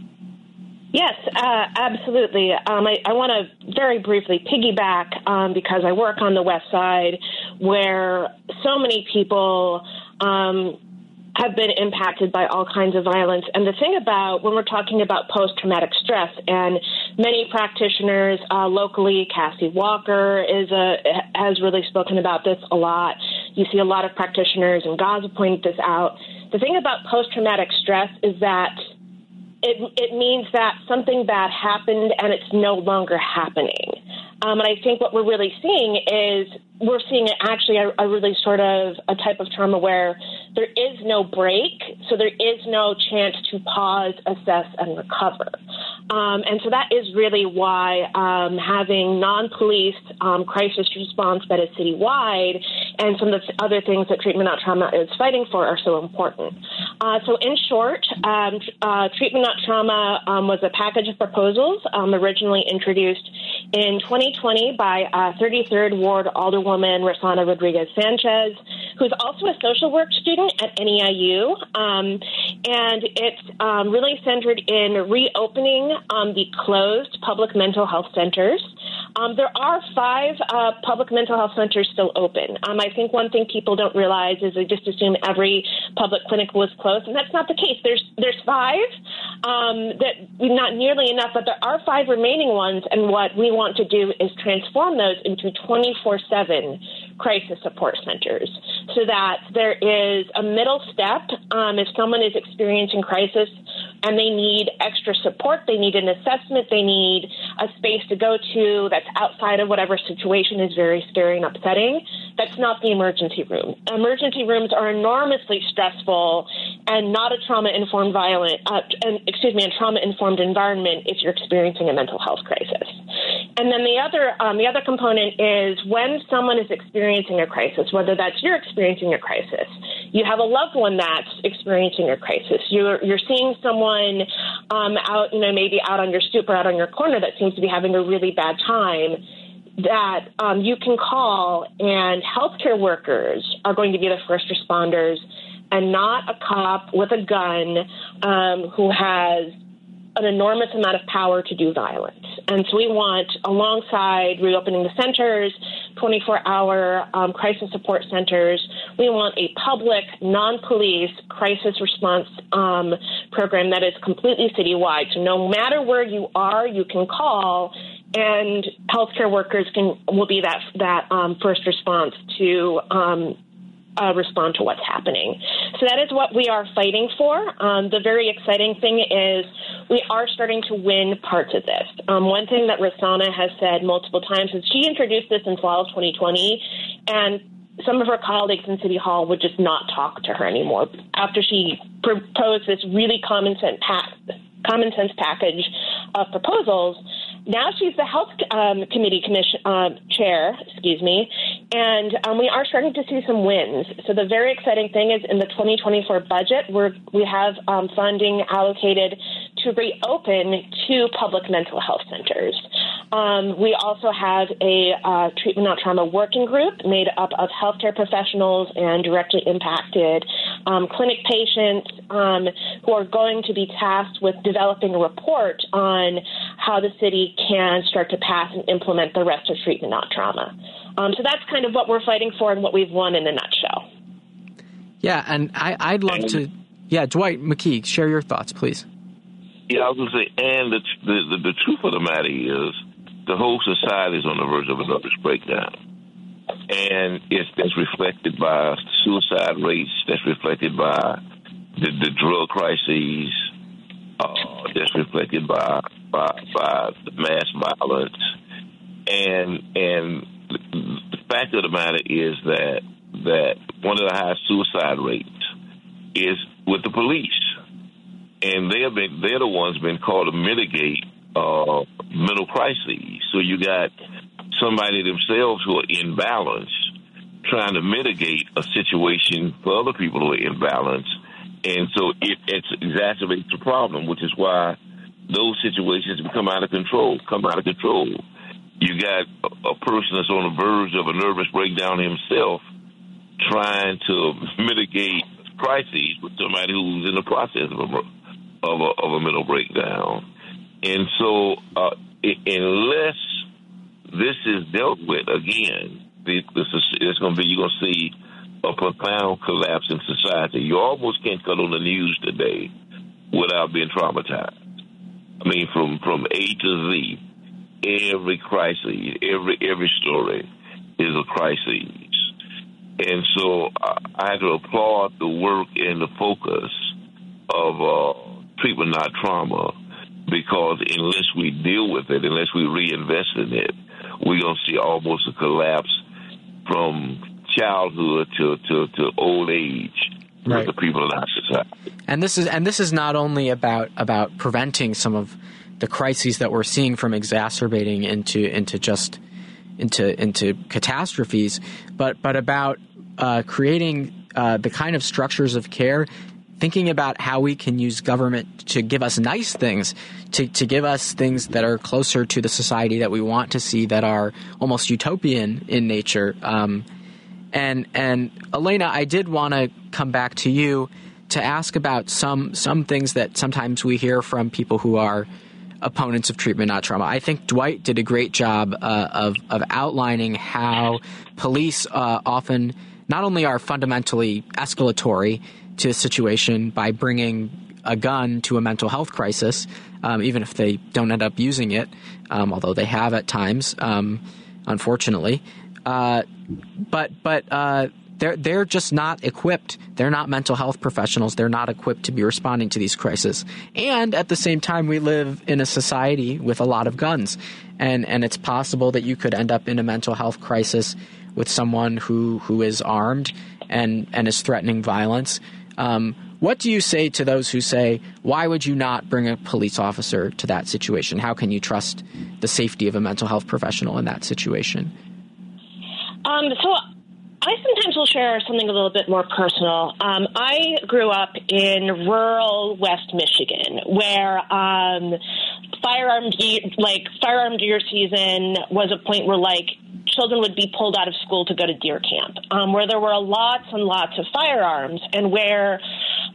Yes, uh, absolutely. Um, I, I want to very briefly piggyback um, because I work on the West Side where so many people um, have been impacted by all kinds of violence. And the thing about when we're talking about post traumatic stress, and many practitioners uh, locally, Cassie Walker is a has really spoken about this a lot. You see a lot of practitioners, and Gaza pointed this out. The thing about post traumatic stress is that it, it means that something bad happened and it's no longer happening. Um, and I think what we're really seeing is we're seeing actually a, a, really sort of a type of trauma where there is no break, so there is no chance to pause, assess, and recover. Um, and so that is really why um, having non-police um, crisis response that is citywide and some of the other things that Treatment Not Trauma is fighting for are so important. Uh, so in short, um, uh, Treatment Not Trauma um, was a package of proposals originally introduced in 2020 by uh, 33rd Ward Alderwoman Rossana Rodriguez Sanchez, who's also a social work student at NEIU. Um, and it's um, really centered in reopening um, the closed public mental health centers. Um, there are five uh, public mental health centers still open. Um, I think one thing people don't realize is they just assume every public clinic was closed, and that's not the case. There's there's five, um, that not nearly enough, but there are five remaining ones, and what we want to do is transform those into 24/7 crisis support centers, so that there is a middle step um, if someone is experiencing crisis and they need extra support, they need an assessment, they need a space to go to that's outside of whatever situation is very scary and upsetting. That's not the emergency room. Emergency rooms are enormously stressful and not a trauma informed violent, uh, excuse me, a trauma informed environment if you're experiencing a mental health crisis. And then the other, um, the other component is when someone is experiencing a crisis, whether that's you're experiencing a crisis, you have a loved one that's experiencing a crisis, you're, you're seeing someone um, out, you know, maybe out on your stoop or out on your corner that seems to be having a really bad time that um, you can call, and healthcare workers are going to be the first responders, and not a cop with a gun um, who has an enormous amount of power to do violence. And so we want, alongside reopening the centers, 24 hour um, crisis support centers, we want a public, non police crisis response um, program that is completely citywide. So no matter where you are, you can call and healthcare workers can will be that that um, first response to um, uh, respond to what's happening. So that is what we are fighting for. Um, the very exciting thing is we are starting to win parts of this. Um, one thing that Rossana has said multiple times is she introduced this in fall of 2020, and some of her colleagues in City Hall would just not talk to her anymore after she proposed this really common sense, common sense package of proposals now she's the health um, committee commission uh, chair, excuse me, and um, we are starting to see some wins. So the very exciting thing is in the 2024 budget, we're, we have um, funding allocated to reopen two public mental health centers. Um, we also have a uh, treatment not trauma working group made up of healthcare professionals and directly impacted um, clinic patients um, who are going to be tasked with developing a report on how the city can start to pass and implement the rest of treatment not trauma. Um, so that's kind of what we're fighting for and what we've won in a nutshell. Yeah, and I, would love to. Yeah, Dwight McKee, share your thoughts, please. Yeah, I was going to say, and the, the, the truth of the matter is, the whole society is on the verge of a nervous breakdown. And it's, it's reflected by suicide rates, that's reflected by the, the drug crises, uh, that's reflected by by, by the mass violence, and and the fact of the matter is that that one of the highest suicide rates is with the police, and they have been they're the ones been called to mitigate uh, mental crises. So you got somebody themselves who are in balance trying to mitigate a situation for other people who are in balance. And so it, exacerbates the problem, which is why those situations become out of control, come out of control. You got a, a person that's on the verge of a nervous breakdown himself trying to [LAUGHS] mitigate crises with somebody who's in the process of a, of a, of a mental breakdown. And so, uh, unless this is dealt with again, this is, it's going to be, you're going to see a profound collapse in society. You almost can't cut on the news today without being traumatized. I mean, from, from A to Z, every crisis, every, every story is a crisis. And so uh, I had to applaud the work and the focus of uh, treatment not trauma because unless we deal with it, unless we reinvest in it, we're going to see almost a collapse from childhood to, to, to old age right. with the people in our society. And this is and this is not only about about preventing some of the crises that we're seeing from exacerbating into into just into into catastrophes, but but about uh, creating uh, the kind of structures of care thinking about how we can use government to give us nice things, to, to give us things that are closer to the society that we want to see, that are almost utopian in nature. Um, and and Elena, I did want to come back to you to ask about some some things that sometimes we hear from people who are opponents of treatment not trauma. I think Dwight did a great job uh, of of outlining how police uh, often not only are fundamentally escalatory to a situation by bringing a gun to a mental health crisis, um, even if they don't end up using it, um, although they have at times, um, unfortunately. Uh, but but uh, they're they're just not equipped. They're not mental health professionals. They're not equipped to be responding to these crises. And at the same time, we live in a society with a lot of guns, and and it's possible that you could end up in a mental health crisis with someone who who is armed and and is threatening violence. Um, what do you say to those who say, why would you not bring a police officer to that situation? How can you trust the safety of a mental health professional in that situation? Um, so I sometimes will share something a little bit more personal. Um, I grew up in rural West Michigan, where um, firearm like firearm deer season was a point where like children would be pulled out of school to go to deer camp, um, where there were lots and lots of firearms, and where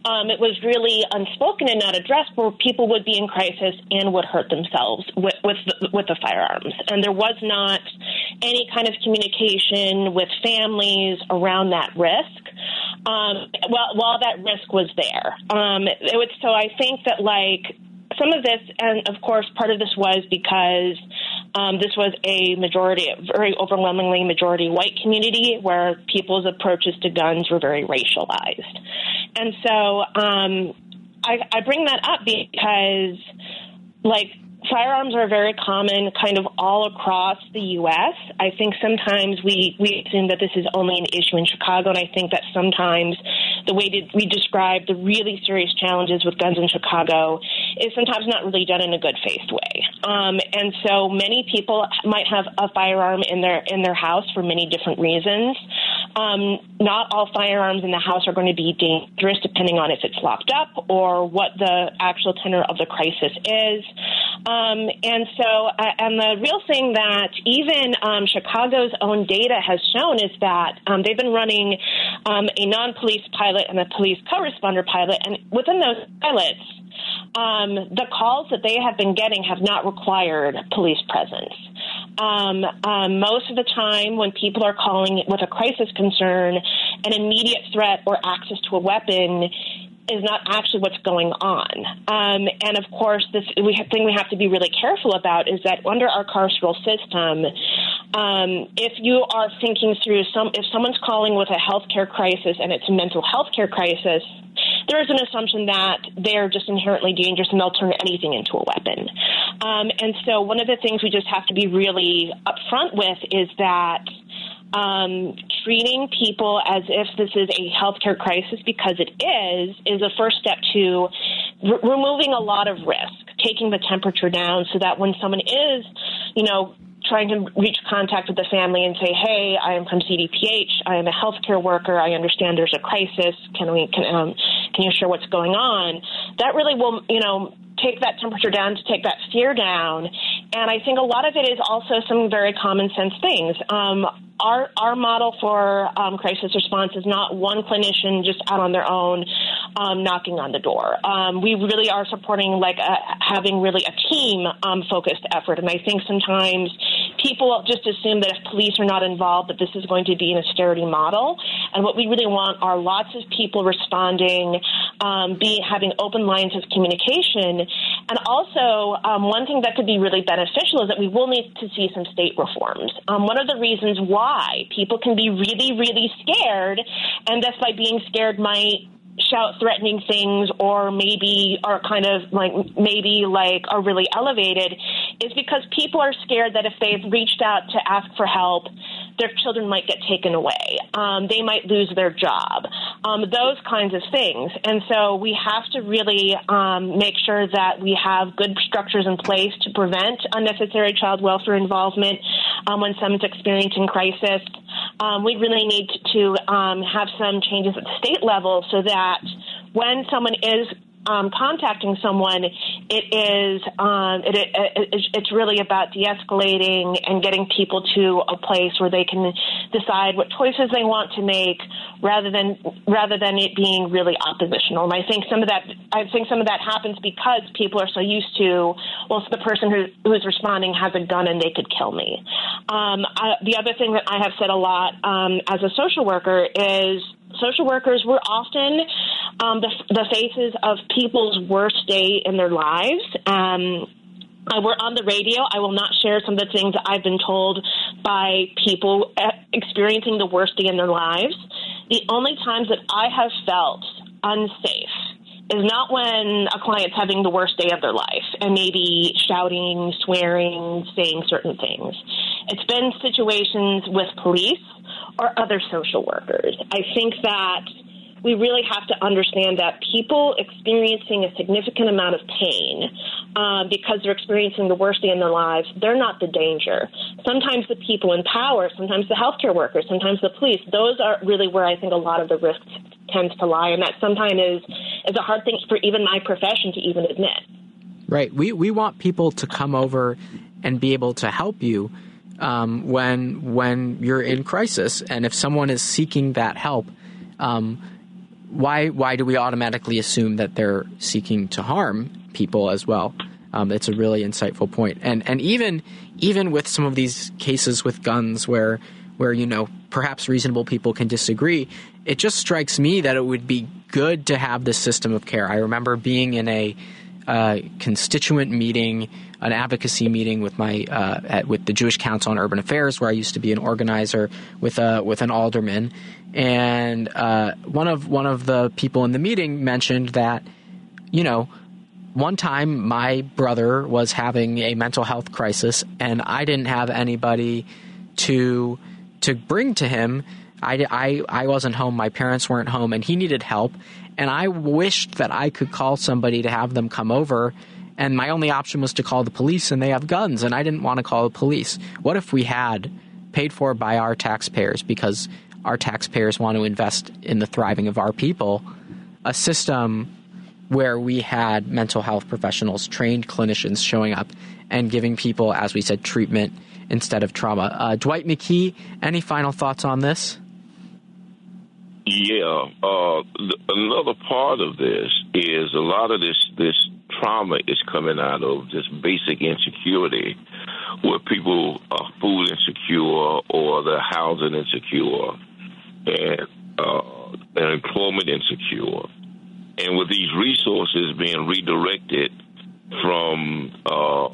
um, it was really unspoken and not addressed, where people would be in crisis and would hurt themselves with with the, with the firearms, and there was not any kind of communication with around that risk. Um, while, while that risk was there, um, it so I think that like some of this, and of course, part of this was because um, this was a majority, very overwhelmingly majority white community where people's approaches to guns were very racialized. And so um, I, I bring that up because, like, firearms are very common kind of all across the U.S. I think sometimes we, we assume that this is only an issue in Chicago, and I think that sometimes the way that we describe the really serious challenges with guns in Chicago is sometimes not really done in a good faith way. Um, and so many people might have a firearm in their in their house for many different reasons. Um, not all firearms in the house are going to be dangerous, depending on if it's locked up or what the actual tenor of the crisis is. Um, and so, uh, and the real thing that even um, Chicago's own data has shown is that um, they've been running um, a non-police pilot and a police co-responder pilot, and within those pilots, um, the calls that they have been getting have not required police presence. Um, um, most of the time, when people are calling with a crisis concern, an immediate threat or access to a weapon is not actually what's going on. Um, and of course, this we have, thing we have to be really careful about is that under our carceral system, um, if you are thinking through some, if someone's calling with a healthcare crisis and it's a mental health care crisis, there is an assumption that they're just inherently dangerous and they'll turn anything into a weapon. Um, and so one of the things we just have to be really upfront with is that um, treating people as if this is a healthcare crisis because it is is a first step to r- removing a lot of risk, taking the temperature down, so that when someone is, you know, trying to reach contact with the family and say, "Hey, I am from CDPH. I am a healthcare worker. I understand there's a crisis. Can we can um, can you share what's going on?" That really will, you know, take that temperature down, to take that fear down. And I think a lot of it is also some very common sense things. Um, our our model for um, crisis response is not one clinician just out on their own um, knocking on the door. Um, we really are supporting like a, having really a team um, focused effort, and I think sometimes people just assume that if police are not involved, that this is going to be an austerity model. And what we really want are lots of people responding, um, be having open lines of communication, and also um, one thing that could be really beneficial is that we will need to see some state reforms. Um, one of the reasons why. People can be really, really scared, and that's by being scared might shout threatening things or maybe are kind of like maybe like are really elevated is because people are scared that if they've reached out to ask for help their children might get taken away. Um, they might lose their job. Um, those kinds of things. And so we have to really um, make sure that we have good structures in place to prevent unnecessary child welfare involvement um, when someone's experiencing crisis. Um, we really need to um, have some changes at the state level so that that when someone is um, contacting someone, it is um, it, it, it's really about de-escalating and getting people to a place where they can decide what choices they want to make, rather than rather than it being really oppositional. And I think some of that I think some of that happens because people are so used to well, the person who, who's responding has a gun and they could kill me. Um, I, the other thing that I have said a lot um, as a social worker is social workers were often um, the, the faces of people's worst day in their lives. Um, uh, we're on the radio. I will not share some of the things I've been told by people uh, experiencing the worst day in their lives. The only times that I have felt unsafe is not when a client's having the worst day of their life and maybe shouting, swearing, saying certain things. It's been situations with police or other social workers. I think that we really have to understand that people experiencing a significant amount of pain uh, because they're experiencing the worst day in their lives, they're not the danger. Sometimes the people in power, sometimes the healthcare workers, sometimes the police, those are really where I think a lot of the risk tends to lie, and that sometimes is, is a hard thing for even my profession to even admit. Right. We, we want people to come over and be able to help you um, when when you're in crisis, and if someone is seeking that help, um, why why do we automatically assume that they're seeking to harm people as well? Um, it's a really insightful point, and and even even with some of these cases with guns, where where you know perhaps reasonable people can disagree, it just strikes me that it would be good to have this system of care. I remember being in a uh, constituent meeting, an advocacy meeting with my uh, at, with the Jewish Council on Urban Affairs, where I used to be an organizer with a with an alderman, and uh, one of one of the people in the meeting mentioned that, you know, one time my brother was having a mental health crisis, and I didn't have anybody to to bring to him. I, I, I wasn't home, my parents weren't home, and he needed help and I wished that I could call somebody to have them come over. And my only option was to call the police, and they have guns, and I didn't want to call the police. What if we had paid for by our taxpayers because our taxpayers want to invest in the thriving of our people a system where we had mental health professionals, trained clinicians showing up and giving people, as we said, treatment instead of trauma. Uh, Dwight McKee, any final thoughts on this? Yeah, uh, th- another part of this is a lot of this this trauma is coming out of just basic insecurity, where people are food insecure or they're housing insecure, and uh, they're employment insecure, and with these resources being redirected from uh,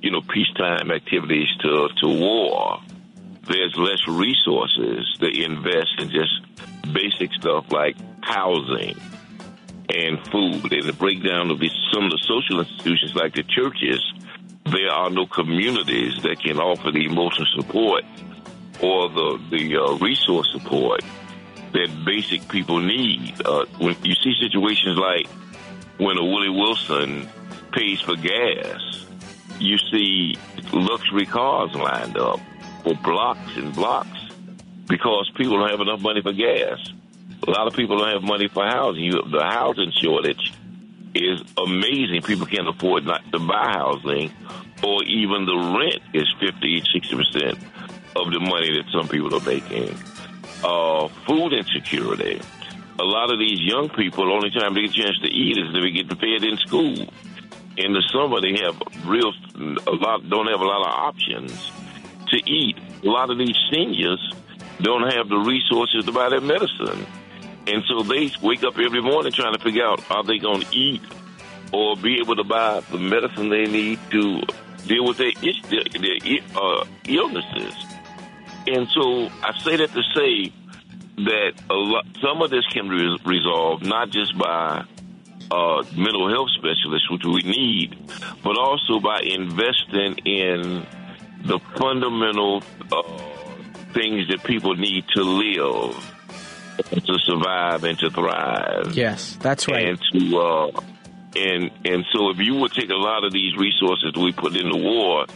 you know peacetime activities to to war, there's less resources to invest in just basic stuff like housing and food. And the breakdown of some of the social institutions like the churches, there are no communities that can offer the emotional support or the the uh, resource support that basic people need. Uh, when you see situations like when a Willie Wilson pays for gas, you see luxury cars lined up for blocks and blocks because people don't have enough money for gas. A lot of people don't have money for housing. You, the housing shortage is amazing. People can't afford not to buy housing, or even the rent is 50, 60 percent of the money that some people are making. Uh, food insecurity. A lot of these young people, the only time they get a chance to eat is they get fed in school. In the summer, they have real a lot don't have a lot of options to eat. A lot of these seniors don't have the resources to buy their medicine. And so they wake up every morning trying to figure out are they going to eat or be able to buy the medicine they need to deal with their, their, their uh, illnesses. And so I say that to say that lot, some of this can be resolved not just by uh, mental health specialists, which we need, but also by investing in the fundamental uh, things that people need to live, to survive, and to thrive. Yes, that's right. And to uh, and and so if you would take a lot of these resources we put in the war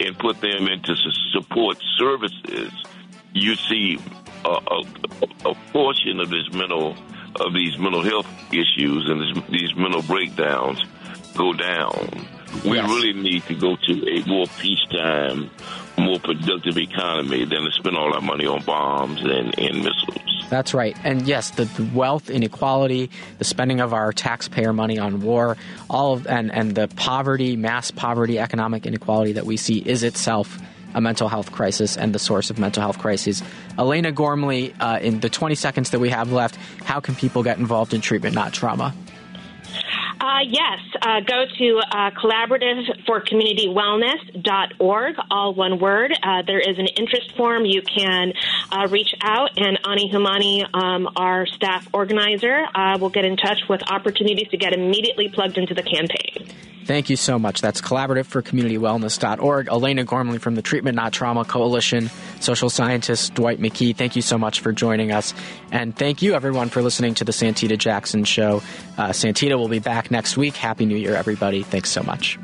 and put them into support services, you see a, a, a portion of this mental of these mental health issues and this, these mental breakdowns go down. We Yes. really need to go to a more peacetime, more productive economy than to spend all our money on bombs and, and missiles. That's right. And yes, the, the wealth inequality, the spending of our taxpayer money on war, all of, and, and the poverty, mass poverty, economic inequality that we see is itself a mental health crisis and the source of mental health crises. Elena Gormley, uh, in the 20 seconds that we have left, how can people get involved in treatment, not trauma? Uh, yes, uh, go to uh, collaborativeforcommunitywellness.org, all one word. Uh, there is an interest form. You can uh, reach out, and Ani Humani, um, our staff organizer, uh, will get in touch with opportunities to get immediately plugged into the campaign. Thank you so much. That's collaborativeforcommunitywellness.org. Elena Gormley from the Treatment Not Trauma Coalition, social scientist Dwight McKee, thank you so much for joining us. And thank you, everyone, for listening to the Santita Jackson Show. Uh, Santita will be back next week. Happy New Year, everybody. Thanks so much.